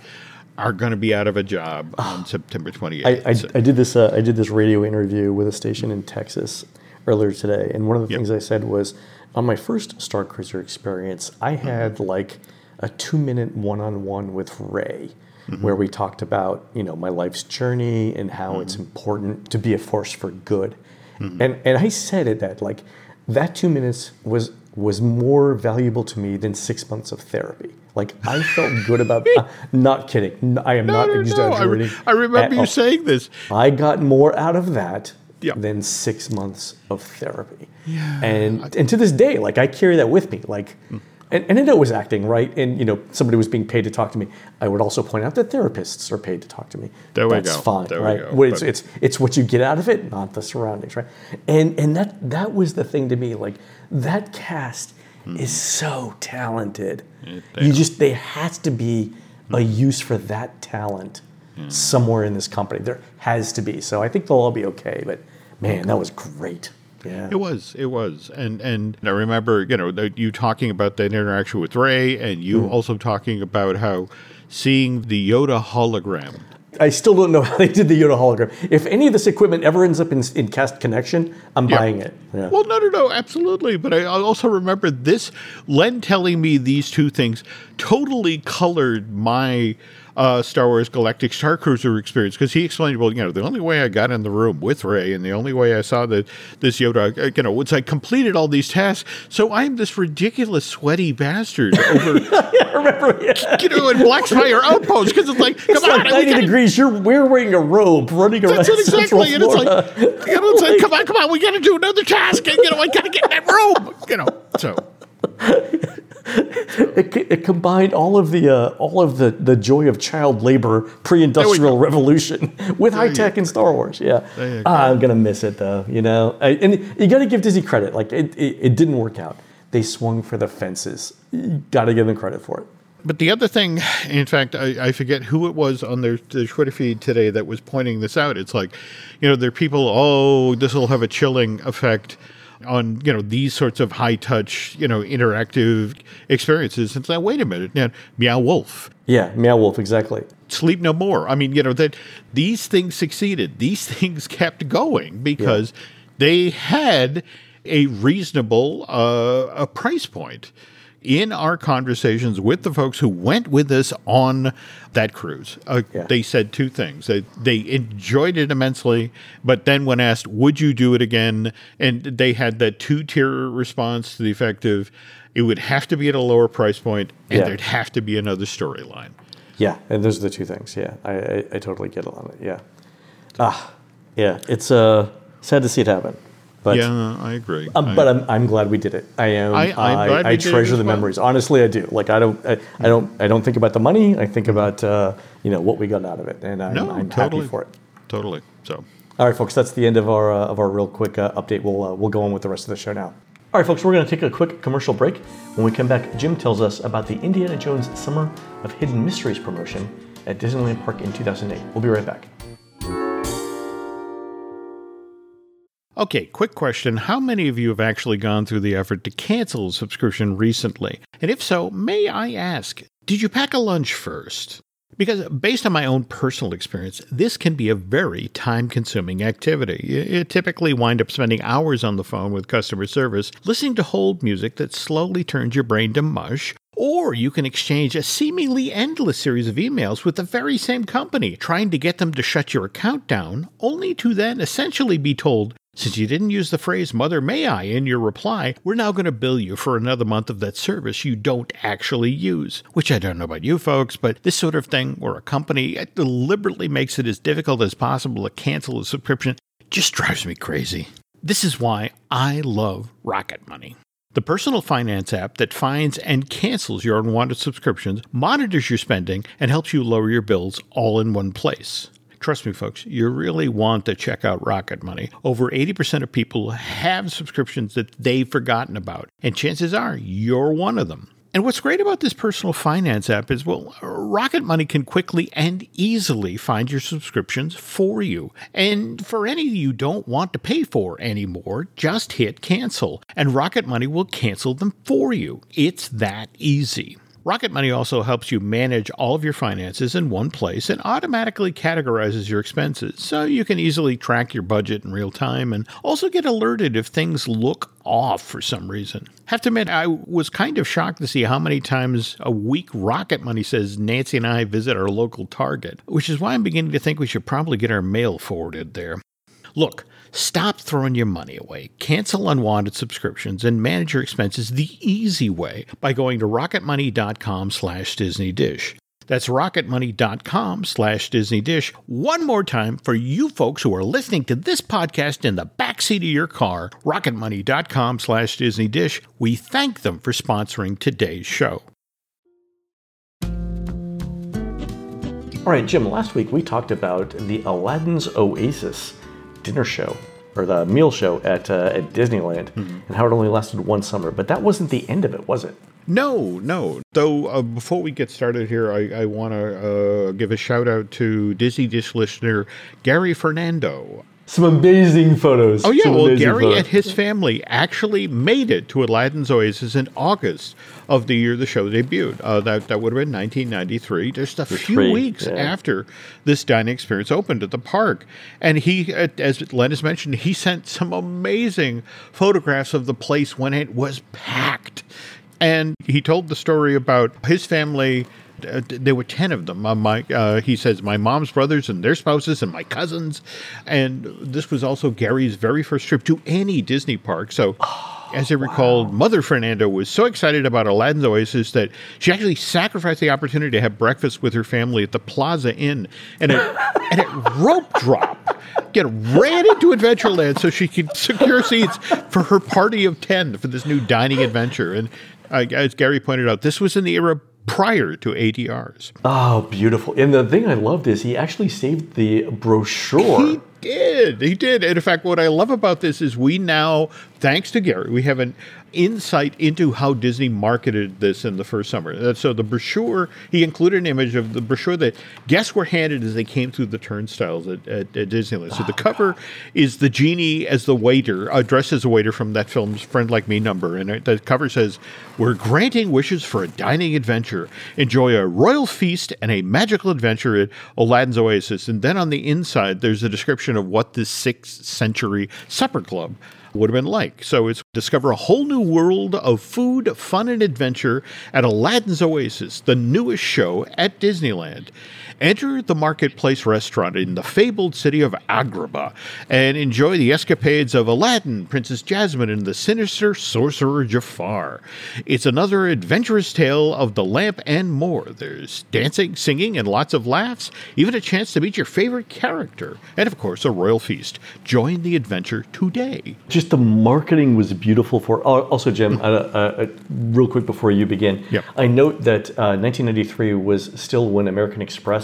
are going to be out of a job on September 28th. I, I, So- I did this. Uh, I did this radio interview with a station in Texas earlier today, and one of the Yep. things I said was, on my first Starcruiser experience, I Mm-hmm. had like a two-minute one-on-one with Rey, Mm-hmm. where we talked about you know my life's journey and how it's Mm-hmm. important to be a force for good, and and I said it that like that two minutes was was more valuable to me than six months of therapy. Like I felt good about. uh, not kidding. I am no, not no, no. I, exaggerating. re- I remember you all. saying this. I got more out of that Yeah. than six months of therapy. Yeah. And and to this day, like I carry that with me. Like Hmm. and, and I know it was acting, right? And you know, somebody was being paid to talk to me. I would also point out that therapists are paid to talk to me. There we That's go. fine, There we right? go. It's, it's it's what you get out of it, not the surroundings, right? And and that that was the thing to me. Like that cast is so talented. They you just there has to be a use for that talent somewhere in this company. There has to be. So I think they'll all be okay. But man, that was great. Yeah. It was, it was, and and I remember, you know, that you talking about that interaction with Rey, and you Mm. also talking about how seeing the Yoda hologram. I still don't know how they did the Yoda hologram. If any of this equipment ever ends up in, in Cast Connection, I'm Yeah. buying it. Yeah. Well, no, no, no, absolutely. But I I also remember this. Len telling me these two things totally colored my uh, Star Wars Galactic Starcruiser experience because he explained, well, you know, the only way I got in the room with Rey and the only way I saw that this Yoda, uh, you know, was I completed all these tasks. So I'm this ridiculous sweaty bastard over, I remember. Yeah. you know, in Black Spire Outpost because it's like, come It's on, like we 90 gotta- degrees. You're we're wearing a robe running around That's it Central exactly, and it's like, you know, it's like, come on, come on, we got to do another task, and you know, I got to get in that robe. you know. So it, it combined all of the uh, all of the, the joy of child labor pre-industrial revolution with high tech and Star Wars. Yeah, Ah, I'm gonna miss it though. You know, I, and you got to give Disney credit. Like it, it, it didn't work out. They swung for the fences. You got to give them credit for it. But the other thing, in fact, I, I forget who it was on their, their Twitter feed today that was pointing this out. It's like, you know, there are people, oh, this will have a chilling effect on, you know, these sorts of high touch, you know, interactive experiences. It's like, wait a minute. Now, Meow Wolf, Yeah, Meow Wolf, exactly. Sleep No More. I mean, you know, that these things succeeded. These things kept going because they had a reasonable uh, a price point. In our conversations with the folks who went with us on that cruise, uh, Yeah. they said two things. They, they enjoyed it immensely, but then when asked, would you do it again? And they had that two tier response to the effect of it would have to be at a lower price point and Yeah. there'd have to be another storyline. Yeah, and those are the two things. Yeah, I, I, I totally get on it. Yeah. Ah, yeah. It's uh, sad to see it happen. But yeah, I agree. um, I- but I'm, I'm glad we did it. I am. I- I, I, treasure as the well. memories. Honestly, I do. Like I don't. I, I don't. I don't think about the money. I think about uh, you know what we got out of it, and I'm, no, I'm totally happy for it. Totally. So, All right, folks. That's the end of our uh, of our real quick uh, update. We'll uh, we'll go on with the rest of the show now. All right, folks. We're going to take a quick commercial break. When we come back, Jim tells us about the Indiana Jones Summer of Hidden Mysteries promotion at Disneyland Park in 2008. We'll be right back. Okay, quick question. How many of you have actually gone through the effort to cancel a subscription recently? And if so, may I ask, did you pack a lunch first? Because based on my own personal experience, this can be a very time consuming activity. You typically wind up spending hours on the phone with customer service, listening to hold music that slowly turns your brain to mush, or you can exchange a seemingly endless series of emails with the very same company, trying to get them to shut your account down, only to then essentially be told, since you didn't use the phrase Mother May I in your reply, we're now going to bill you for another month of that service you don't actually use. Which I don't know about you folks, but this sort of thing where a company deliberately makes it as difficult as possible to cancel a subscription just drives me crazy. This is why I love Rocket Money. The personal finance app that finds and cancels your unwanted subscriptions, monitors your spending, and helps you lower your bills all in one place. Trust me, folks, you really want to check out Rocket Money. Over 80% of people have subscriptions that they've forgotten about, and chances are you're one of them. And what's great about this personal finance app is, well, Rocket Money can quickly and easily find your subscriptions for you. And for any you don't want to pay for anymore, just hit cancel, and Rocket Money will cancel them for you. It's that easy. Rocket Money also helps you manage all of your finances in one place and automatically categorizes your expenses so you can easily track your budget in real time and also get alerted if things look off for some reason. Have to admit, I was kind of shocked to see how many times a week Rocket Money says Nancy and I visit our local Target, which is why I'm beginning to think we should probably get our mail forwarded there. Look, stop throwing your money away. Cancel unwanted subscriptions and manage your expenses the easy way by going to rocketmoney.com slash Disney Dish. That's rocketmoney.com slash Disney Dish. One more time for you folks who are listening to this podcast in the backseat of your car, rocketmoney.com slash Disney Dish. We thank them for sponsoring today's show. All right, Jim, last week we talked about the Aladdin's Oasis dinner show or the meal show at, uh, at Disneyland and how it only lasted one summer. But that wasn't the end of it, was it? No, no. Though uh, before we get started here, I, I want to uh, give a shout out to Disney Dish listener Gary Fernando. Some amazing photos. Oh yeah, Some well Gary photos. and his family actually made it to Aladdin's Oasis in August of the year the show debuted. Uh, that that would have been 1993, just a few three, weeks yeah. after this dining experience opened at the park. And he, as Len has mentioned, he sent some amazing photographs of the place when it was packed. And he told the story about his family. Uh, there were 10 of them. Uh, my, uh, he says, my mom's brothers and their spouses and my cousins. And this was also Gary's very first trip to any Disney park. So, as I recall, Mother Fernando was so excited about Aladdin's Oasis that she actually sacrificed the opportunity to have breakfast with her family at the Plaza Inn. And it, and it rope drop. Get ran into Adventureland so she could secure seats for her party of 10 for this new dining adventure. And uh, as Gary pointed out, this was in the era prior to ADRs. Oh, beautiful. And the thing I loved is he actually saved the brochure. He did. He did. And in fact, what I love about this is we now, thanks to Gary, we have an insight into how Disney marketed this in the first summer. Uh, So the brochure, he included an image of the brochure that guests were handed as they came through the turnstiles at, at, at Disneyland. So the cover is the genie as the waiter, uh, dressed as a waiter from that film's Friend Like Me number. And the cover says, We're granting wishes for a dining adventure. Enjoy a royal feast and a magical adventure at Aladdin's Oasis. And then on the inside, there's a description of what this sixth century supper club would have been like. So it's discover a whole new world of food, fun, and adventure at Aladdin's Oasis, the newest show at Disneyland. Enter the marketplace restaurant in the fabled city of Agrabah and enjoy the escapades of Aladdin, Princess Jasmine, and the sinister sorcerer Jafar. It's another adventurous tale of the lamp and more. There's dancing, singing, and lots of laughs, even a chance to meet your favorite character, and of course, a royal feast. Join the adventure today. Just the marketing was beautiful for. Also, Jim, uh, uh, uh, real quick before you begin, Yep. I note that uh, 1993 was still when American Express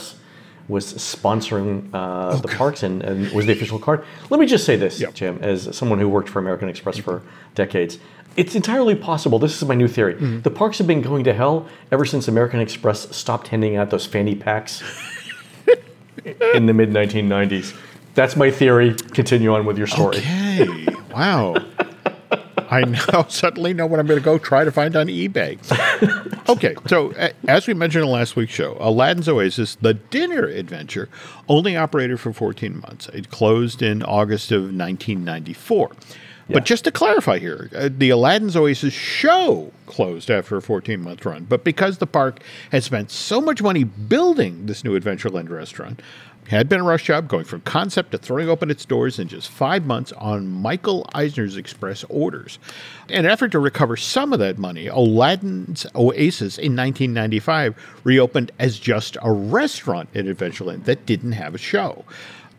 was sponsoring uh, the parks and, and was the official card. Let me just say this, Yep. Jim, as someone who worked for American Express for decades. It's entirely possible. This is my new theory. The parks have been going to hell ever since American Express stopped handing out those fanny packs in the mid 1990s. That's my theory. Continue on with your story. Okay. Wow. I now suddenly know what I'm going to go try to find on eBay. Okay, so as we mentioned in last week's show, Aladdin's Oasis, the dinner adventure, only operated for 14 months. It closed in August of 1994. But just to clarify here, uh, the Aladdin's Oasis show closed after a 14 month run. But because the park had spent so much money building this new Adventureland restaurant, had been a rush job going from concept to throwing open its doors in just five months on Michael Eisner's express orders. In an effort to recover some of that money, Aladdin's Oasis in 1995 reopened as just a restaurant in Adventureland that didn't have a show.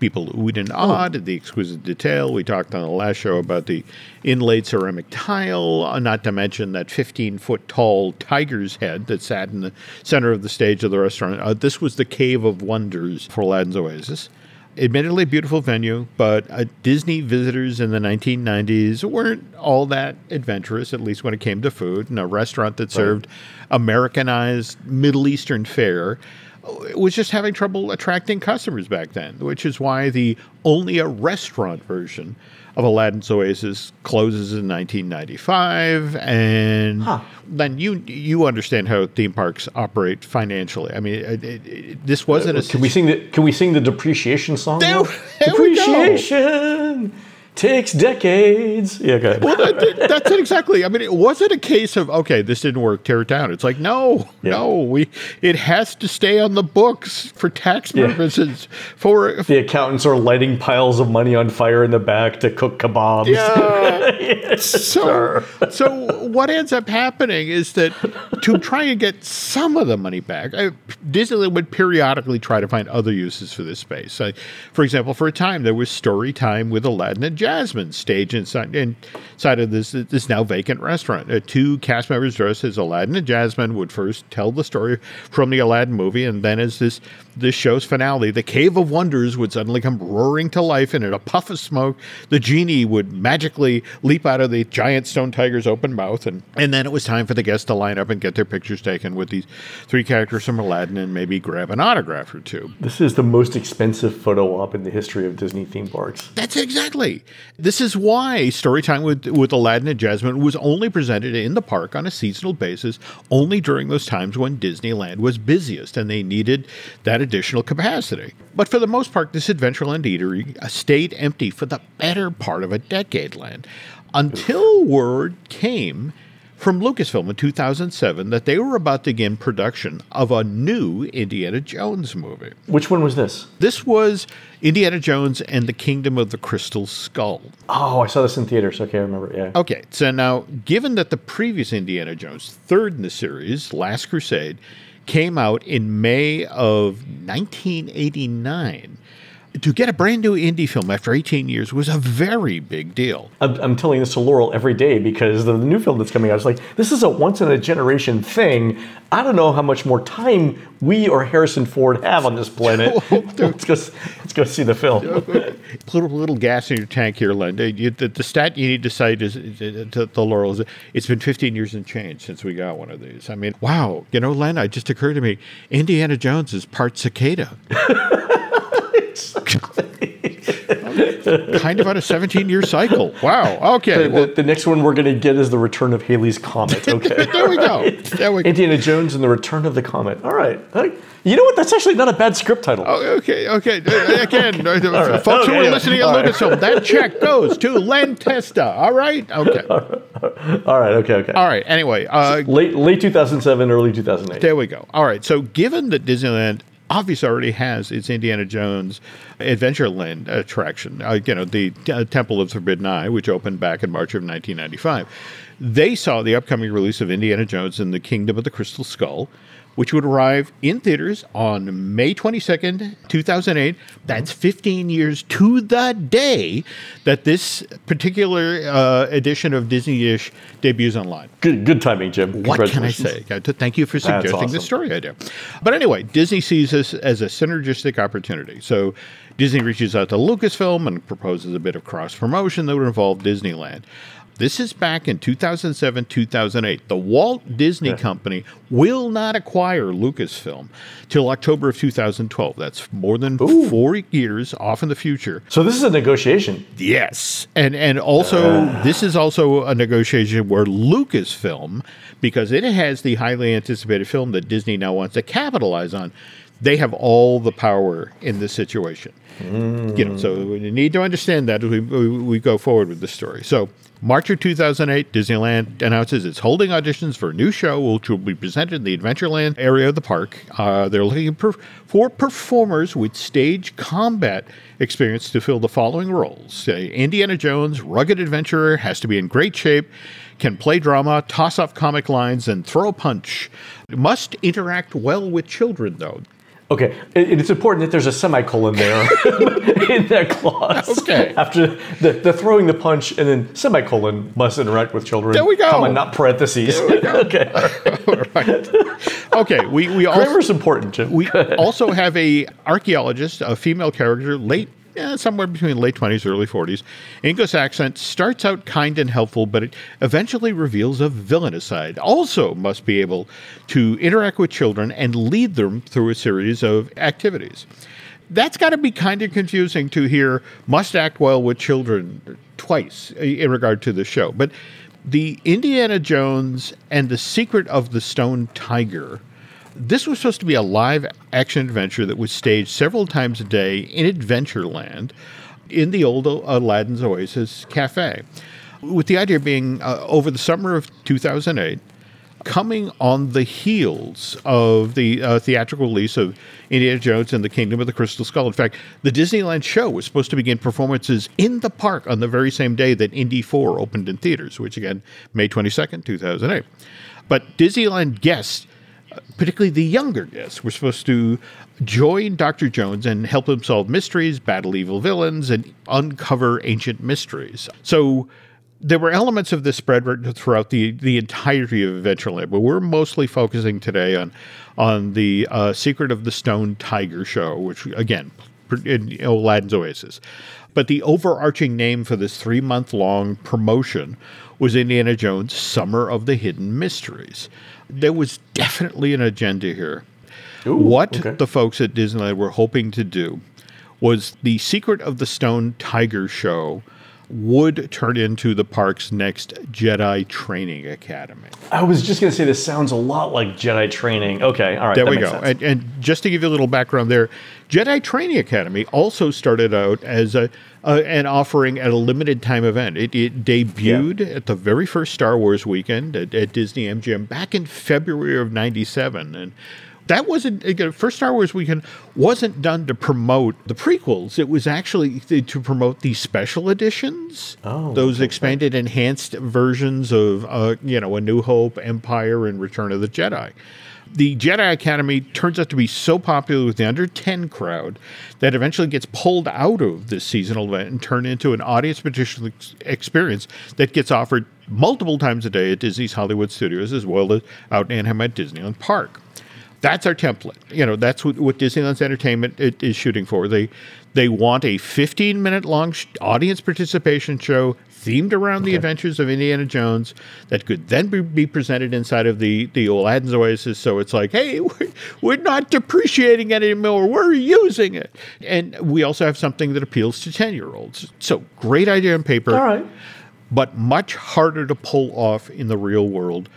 People oohed and awed at the exquisite detail. We talked on the last show about the inlaid ceramic tile, uh, not to mention that 15 foot tall tiger's head that sat in the center of the stage of the restaurant. Uh, this was the Cave of Wonders for Aladdin's Oasis. Admittedly, a beautiful venue, but uh, Disney visitors in the 1990s weren't all that adventurous, at least when it came to food. And a restaurant that served Americanized Middle Eastern fare was just having trouble attracting customers back then, which is why the only a restaurant version of Aladdin's Oasis closes in 1995, and Huh. then you you understand how theme parks operate financially. I mean, it, it, it- this wasn't uh, a Can we sing the Can we sing the depreciation song? There- there depreciation takes decades. Yeah, go ahead. Well, that, that's it exactly. I mean, it wasn't a case of okay, this didn't work, tear it down. It's like no, Yeah. no, we it has to stay on the books for tax Yeah. purposes. For the accountants are lighting piles of money on fire in the back to cook kebabs. yeah. so so what ends up happening is that to try and get some of the money back, uh, Disneyland would periodically try to find other uses for this space. Uh, for example, for a time there was story time with Aladdin and Jasmine stage inside inside of this this now vacant restaurant. Uh, two cast members dressed as Aladdin and Jasmine would first tell the story from the Aladdin movie, and then as this this show's finale, the Cave of Wonders would suddenly come roaring to life, and in a puff of smoke, the genie would magically leap out of the giant stone tiger's open mouth, and and then it was time for the guests to line up and get their pictures taken with these three characters from Aladdin, and maybe grab an autograph or two. This is the most expensive photo op in the history of Disney theme parks. That's exactly. This is why Storytime with, with Aladdin and Jasmine was only presented in the park on a seasonal basis, only during those times when Disneyland was busiest and they needed that additional capacity. But for the most part, this Adventureland eatery uh, stayed empty for the better part of a decade, Len, until word came from Lucasfilm in 2007 that they were about to begin production of a new Indiana Jones movie. Which one was this? This was Indiana Jones and the Kingdom of the Crystal Skull. Oh, I saw this in theaters. Okay, I remember. Yeah. Okay, so now, given that the previous Indiana Jones, third in the series, Last Crusade, came out in May of 1989, to get a brand new Indy film after 18 years was a very big deal. I'm, I'm telling this to Laurel every day because the, the new film that's coming out is like, this is a once in a generation thing. I don't know how much more time we or Harrison Ford have on this planet. let's, go, let's go see the film. Put a little gas in your tank here, Linda. You, the, the stat you need to cite is to, to Laurel is it's been 15 years and change since we got one of these. I mean, wow. You know, Len, it just occurred to me Indiana Jones is part cicada. kind of on a 17 year cycle. Wow. Okay. The, well, the, the next one we're going to get is the Return of Halley's Comet. Okay. there we go. There we go. Indiana Jones and the Return of the Comet. All right. You know what? That's actually not a bad script title. Oh, okay, okay. Again, right. folks who are yeah. listening at All right. Lucasfilm, that check goes to Len Testa. All right? Okay. All right. Okay. Okay. All right. Anyway, uh, Late late 2007, early 2008. There we go. All right. So, given that Disneyland obviously already has its Indiana Jones Adventureland attraction, uh, you know, the uh, Temple of Forbidden Eye, which opened back in March of 1995, they saw the upcoming release of Indiana Jones and the Kingdom of the Crystal Skull. Which would arrive in theaters on May 22nd, 2008. That's 15 years to the day that this particular uh, edition of Disney Dish debuts online. Good, good timing, Jim. What can I say? Thank you for suggesting awesome. the story idea. But anyway, Disney sees this as a synergistic opportunity. So Disney reaches out to Lucasfilm and proposes a bit of cross promotion that would involve Disneyland. This is back in 2007, 2008. The Walt Disney Yeah. Company will not acquire Lucasfilm till October of 2012. That's more than four years off in the future. So this is a negotiation. Yes, and and also this is also a negotiation where Lucasfilm, because it has the highly anticipated film that Disney now wants to capitalize on, they have all the power in this situation. You know, so mm. we need to understand that as we, we, we go forward with the story. So. March of 2008, Disneyland announces it's holding auditions for a new show, which will be presented in the Adventureland area of the park. Uh, they're looking for performers with stage combat experience to fill the following roles uh, Indiana Jones, rugged adventurer, has to be in great shape, can play drama, toss off comic lines, and throw a punch. Must interact well with children, though. Okay, and it's important that there's a semicolon there in that clause. Okay. After the, the throwing the punch and then semicolon must interact with children. There we go. Comma, not parentheses. okay. Okay, we, we also. Grammar's important, Jim. We also have a archaeologist, a female character, late eh, somewhere between late twenties, early forties. English accent starts out kind and helpful, but it eventually reveals a villainous side. Also, must be able to interact with children and lead them through a series of activities. That's got to be kind of confusing to hear. Must act well with children twice in regard to the show, but. The Indiana Jones and the Secret of the Stone Tiger this was supposed to be a live action adventure that was staged several times a day in Adventureland in the old Aladdin's Oasis Cafe. With the idea being uh, over the summer of 2008, coming on the heels of the uh, theatrical release of Indiana Jones and the Kingdom of the Crystal Skull. In fact, the Disneyland show was supposed to begin performances in the park on the very same day that Indy 4 opened in theaters, which again, May 22nd, 2008. But Disneyland guests particularly the younger guests, were supposed to join Dr. Jones and help him solve mysteries, battle evil villains, and uncover ancient mysteries. So there were elements of this spread throughout the, the entirety of Adventureland, but we're mostly focusing today on on the uh, Secret of the Stone Tiger show, which again in Aladdin's Oasis. But the overarching name for this three month long promotion was Indiana Jones Summer of the Hidden Mysteries. There was definitely an agenda here. Ooh, what okay. the folks at Disneyland were hoping to do was the Secret of the Stone Tiger show would turn into the park's next Jedi Training Academy. I was just going to say this sounds a lot like Jedi training. Okay, all right. There we go. And, and just to give you a little background there, Jedi Training Academy also started out as a, uh, an offering at a limited time event. It, it debuted at the very first Star Wars weekend at, at Disney MGM back in February of '97, and that wasn't again, first Star Wars weekend wasn't done to promote the prequels. It was actually to promote the special editions, Oh, those okay, expanded, enhanced versions of uh, you know A New Hope, Empire, and Return of the Jedi. The Jedi Academy turns out to be so popular with the under 10 crowd that eventually gets pulled out of this seasonal event and turned into an audience ex- experience that gets offered multiple times a day at Disney's Hollywood Studios as well as out in Anaheim at Disneyland Park that's our template. You know, that's what, what Disneyland's Entertainment is shooting for. They they want a 15 minute long sh- audience participation show themed around the adventures of Indiana Jones that could then be, be presented inside of the the Aladdin's Oasis. So it's like, hey, we're, we're not depreciating it anymore. We're using it, and we also have something that appeals to 10 year olds. So great idea on paper all right. but much harder to pull off in the real world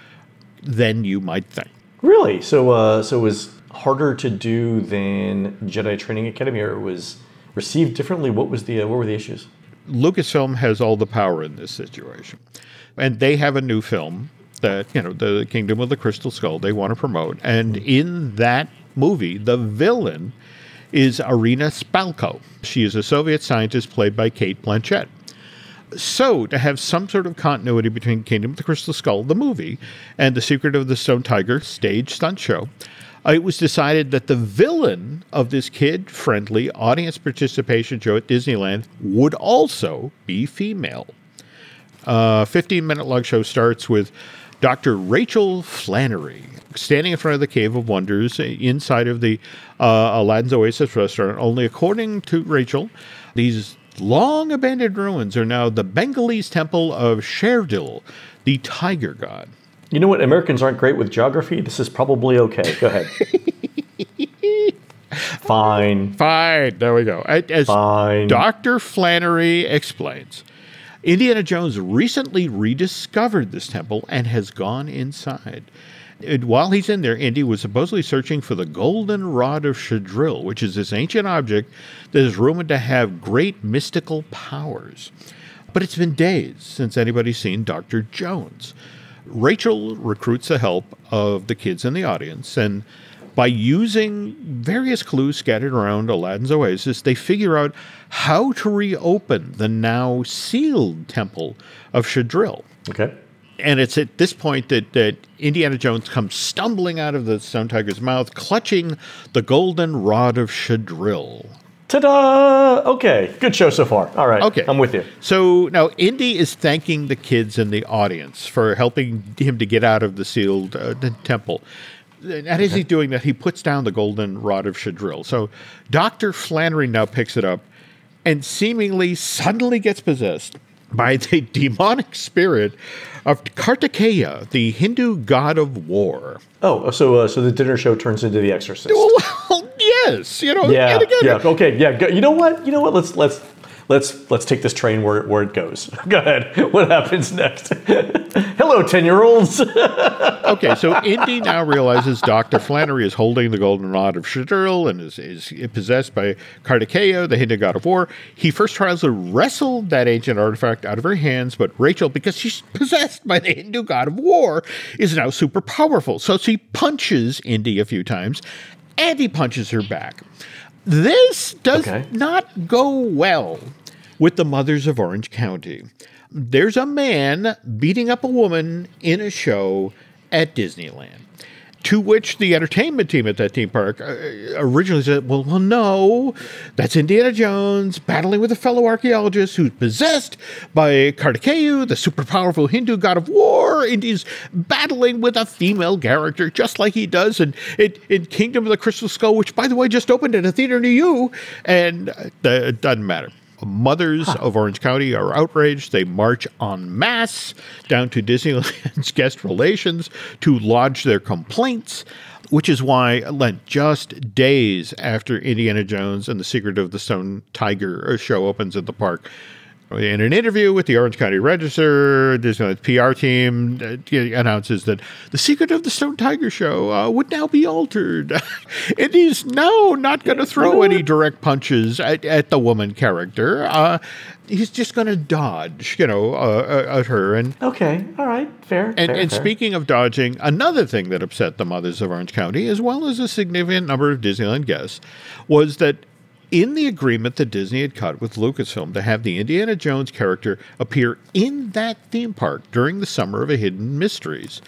than you might think. Really? So, uh, so it was harder to do than Jedi Training Academy, or it was received differently? What was the uh, what were the issues? Lucasfilm has all the power in this situation. And they have a new film that, you know, the Kingdom of the Crystal Skull they want to promote. And in that movie, the villain is Irina Spalko. She is a Soviet scientist played by Cate Blanchett. So, to have some sort of continuity between Kingdom of the Crystal Skull, the movie, and The Secret of the Stone Tiger stage stunt show, uh, it was decided that the villain of this kid friendly audience participation show at Disneyland would also be female. A 15 minute long show starts with Dr. Rachel Flannery standing in front of the Cave of Wonders inside of the uh, Aladdin's Oasis restaurant. Only according to Rachel, these long abandoned ruins are now the Bengalese temple of Sherdil, the tiger god. You know what? Americans aren't great with geography. This is probably okay. Go ahead. Fine. Fine. There we go. As Fine. Dr. Flannery explains, Indiana Jones recently rediscovered this temple and has gone inside. While he's in there, Indy was supposedly searching for the golden rod of Shadril, which is this ancient object that is rumored to have great mystical powers. But it's been days since anybody's seen Dr. Jones. Rachel recruits the help of the kids in the audience, and by using various clues scattered around Aladdin's oasis, they figure out how to reopen the now sealed temple of Shadril. Okay. And it's at this point that, that Indiana Jones comes stumbling out of the Stone Tiger's mouth, clutching the golden rod of Shadril. Ta-da! Okay, good show so far. All right, Okay. I'm with you. So now Indy is thanking the kids in the audience for helping him to get out of the sealed uh, the temple. And as he's doing that, he puts down the golden rod of Shadril. So Dr. Flannery now picks it up and seemingly suddenly gets possessed by the demonic spirit of Kartikeya, the Hindu god of war. Oh, so uh, so the dinner show turns into The Exorcist. Well, yes, you know, yeah, again, yeah. Okay, yeah. Go, you know what? You know what? Let's let's let's let's take this train where where it goes. Go ahead. What happens next? Hello, ten year olds. okay, so Indy now realizes Dr. Flannery is holding the golden rod of Shadurl and is, is possessed by Kartikeya, the Hindu god of war. He first tries to wrestle that ancient artifact out of her hands, but Rachel, because she's possessed by the Hindu god of war, is now super powerful. So she punches Indy a few times, and he punches her back. This does Okay. not go well with the mothers of Orange County. There's a man beating up a woman in a show at Disneyland. To which the entertainment team at that theme park uh, originally said, well, well, no, that's Indiana Jones battling with a fellow archaeologist who's possessed by Kartikeya, the super powerful Hindu god of war, and he's battling with a female character, just like he does in, in, in Kingdom of the Crystal Skull, which, by the way, just opened in a theater near you. And uh, it doesn't matter. Mothers of Orange County are outraged. They march en masse down to Disneyland's guest relations to lodge their complaints, which is why, Len, just days after Indiana Jones and the Secret of the Stone Tiger show opens at the park, in an interview with the Orange County Register, Disneyland's PR team uh, announces that the Secret of the Stone Tiger show uh, would now be altered. and he's now not going to throw any direct punches at, at the woman character. Uh, he's just going to dodge, you know, uh, uh, at her. And okay, all right, fair. and, fair, and fair. speaking of dodging, another thing that upset the mothers of Orange County, as well as a significant number of Disneyland guests, was that in the agreement that Disney had cut with Lucasfilm to have the Indiana Jones character appear in that theme park during the summer of a Hidden Mysteries,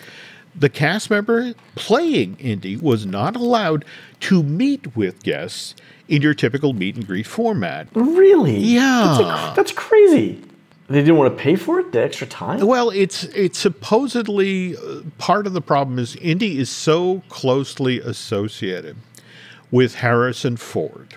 the cast member playing Indy was not allowed to meet with guests in your typical meet and greet format. really, Yeah. that's, a- that's crazy. They didn't want to pay for it, the extra time. Well, it's it's supposedly uh, part of the problem is Indy is so closely associated with Harrison Ford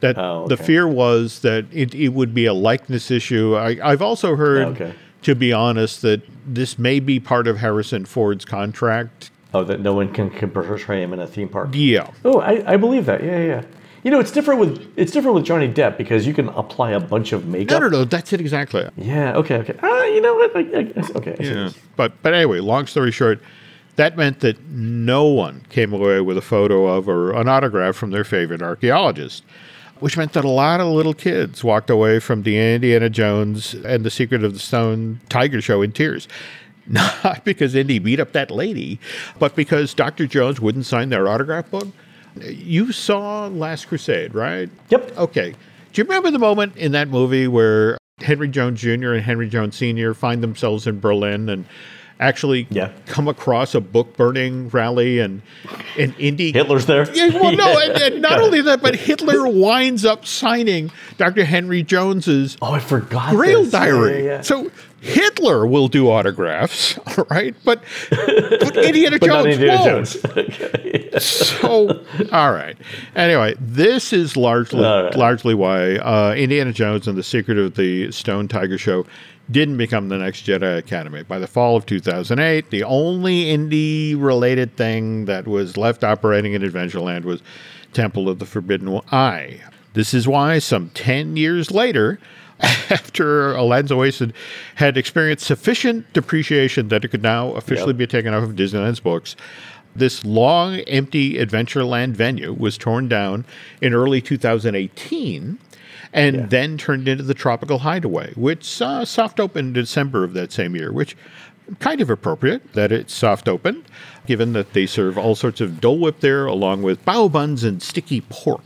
that Oh, the fear was that it, it would be a likeness issue. I, I've also heard, Okay. to be honest, that this may be part of Harrison Ford's contract. Oh, that no one can, can portray him in a theme park. Yeah. Oh, I, I believe that. Yeah, yeah, yeah. You know, it's different with it's different with Johnny Depp because you can apply a bunch of No, makeup. no, no. That's it exactly. Yeah. Okay. Okay. Ah, you know what? I, I, guess- okay. Yeah. But but anyway, long story short, that meant that no one came away with a photo of or an autograph from their favorite archaeologist. Which meant that a lot of little kids walked away from the Indiana Jones and the Secret of the Stone Tiger show in tears. Not because Indy beat up that lady, but because Dr. Jones wouldn't sign their autograph book. You saw Last Crusade, right? Yep. Okay. Do you remember the moment in that movie where Henry Jones Jr. and Henry Jones Sr. find themselves in Berlin and actually Yeah. come across a book burning rally and and Indy Hitler's there. Yeah, well, no, and, and not only that, but Hitler winds up signing Dr. Henry Jones's Oh, I forgot. Grail this. Diary. yeah, yeah. So Hitler will do autographs, all right? But, but Indiana but Jones Indiana won't. Jones. So, all right. Anyway, this is largely right. largely why uh, Indiana Jones and the Secret of the Stone Tiger Show didn't become the next Jedi Academy. By the fall of 2008, the only Indy related thing that was left operating in Adventureland was Temple of the Forbidden Eye. This is why, some 10 years later, after Aladdin's Oasis had, had experienced sufficient depreciation that it could now officially Yep. be taken off of Disneyland's books, this long, empty Adventureland venue was torn down in early 2018 and Yeah. then turned into the Tropical Hideaway, which uh, soft opened in December of that same year, which kind of appropriate that it's soft opened, given that they serve all sorts of Dole Whip there, along with bao buns and sticky pork.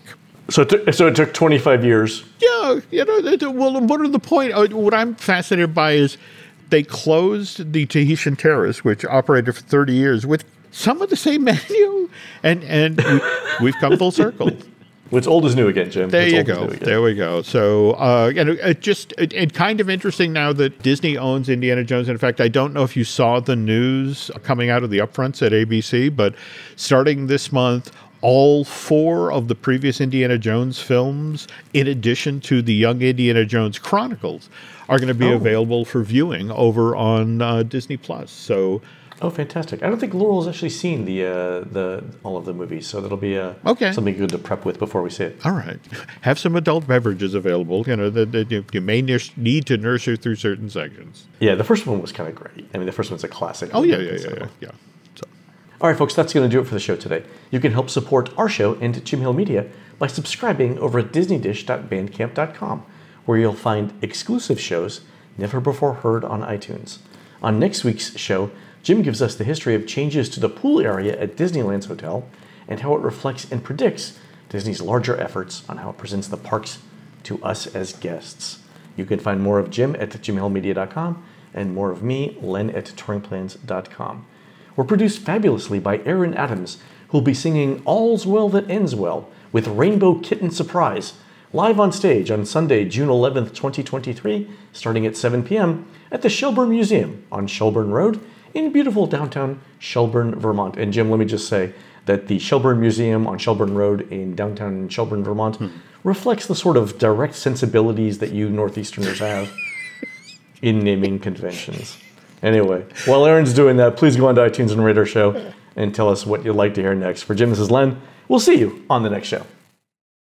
so, it took, so it took 25 years. Yeah, you know, the- well, what are the point? uh, What I'm fascinated by is they closed the Tahitian Terrace, which operated for 30 years, with some of the same menu, and and we, we've come full circle. What's old is new again, Jim. There What's you go. There we go. So, uh, know, it just it, it kind of interesting now that Disney owns Indiana Jones. In fact, I don't know if you saw the news coming out of the upfronts at ABC, but starting this month, all four of the previous Indiana Jones films, in addition to the Young Indiana Jones Chronicles, are going to be Oh. available for viewing over on uh, Disney Plus. So, Oh, fantastic! I don't think Laurel's actually seen the uh, the all of the movies, so that'll be uh, Okay. something good to prep with before we see it. all right, have some adult beverages available. You know that, that you, you may need to nurse her through certain sections. Yeah, the first one was kind of great. I mean, the first one's a classic. Oh yeah, yeah, yeah, yeah. yeah. So. All right, folks, that's going to do it for the show today. You can help support our show and Jim Hill Media by subscribing over at disneydish.bandcamp.com, where you'll find exclusive shows never before heard on iTunes. On next week's show, Jim gives us the history of changes to the pool area at Disneyland's hotel and how it reflects and predicts Disney's larger efforts on how it presents the parks to us as guests. You can find more of Jim at jimhillmedia.com and more of me, Len at touringplans.com. We're produced fabulously by Aaron Adams, who'll be singing All's Well That Ends Well with Rainbow Kitten Surprise, live on stage on Sunday, June 11th, 2023, starting at 7 p.m. at the Shelburne Museum on Shelburne Road in beautiful downtown Shelburne, Vermont. And Jim, let me just say that the Shelburne Museum on Shelburne Road in downtown Shelburne, Vermont hmm. reflects the sort of direct sensibilities that you Northeasterners have in naming conventions. Anyway, while Aaron's doing that, please go on to iTunes and rate our show and tell us what you'd like to hear next. For Jim, this is Len. We'll see you on the next show.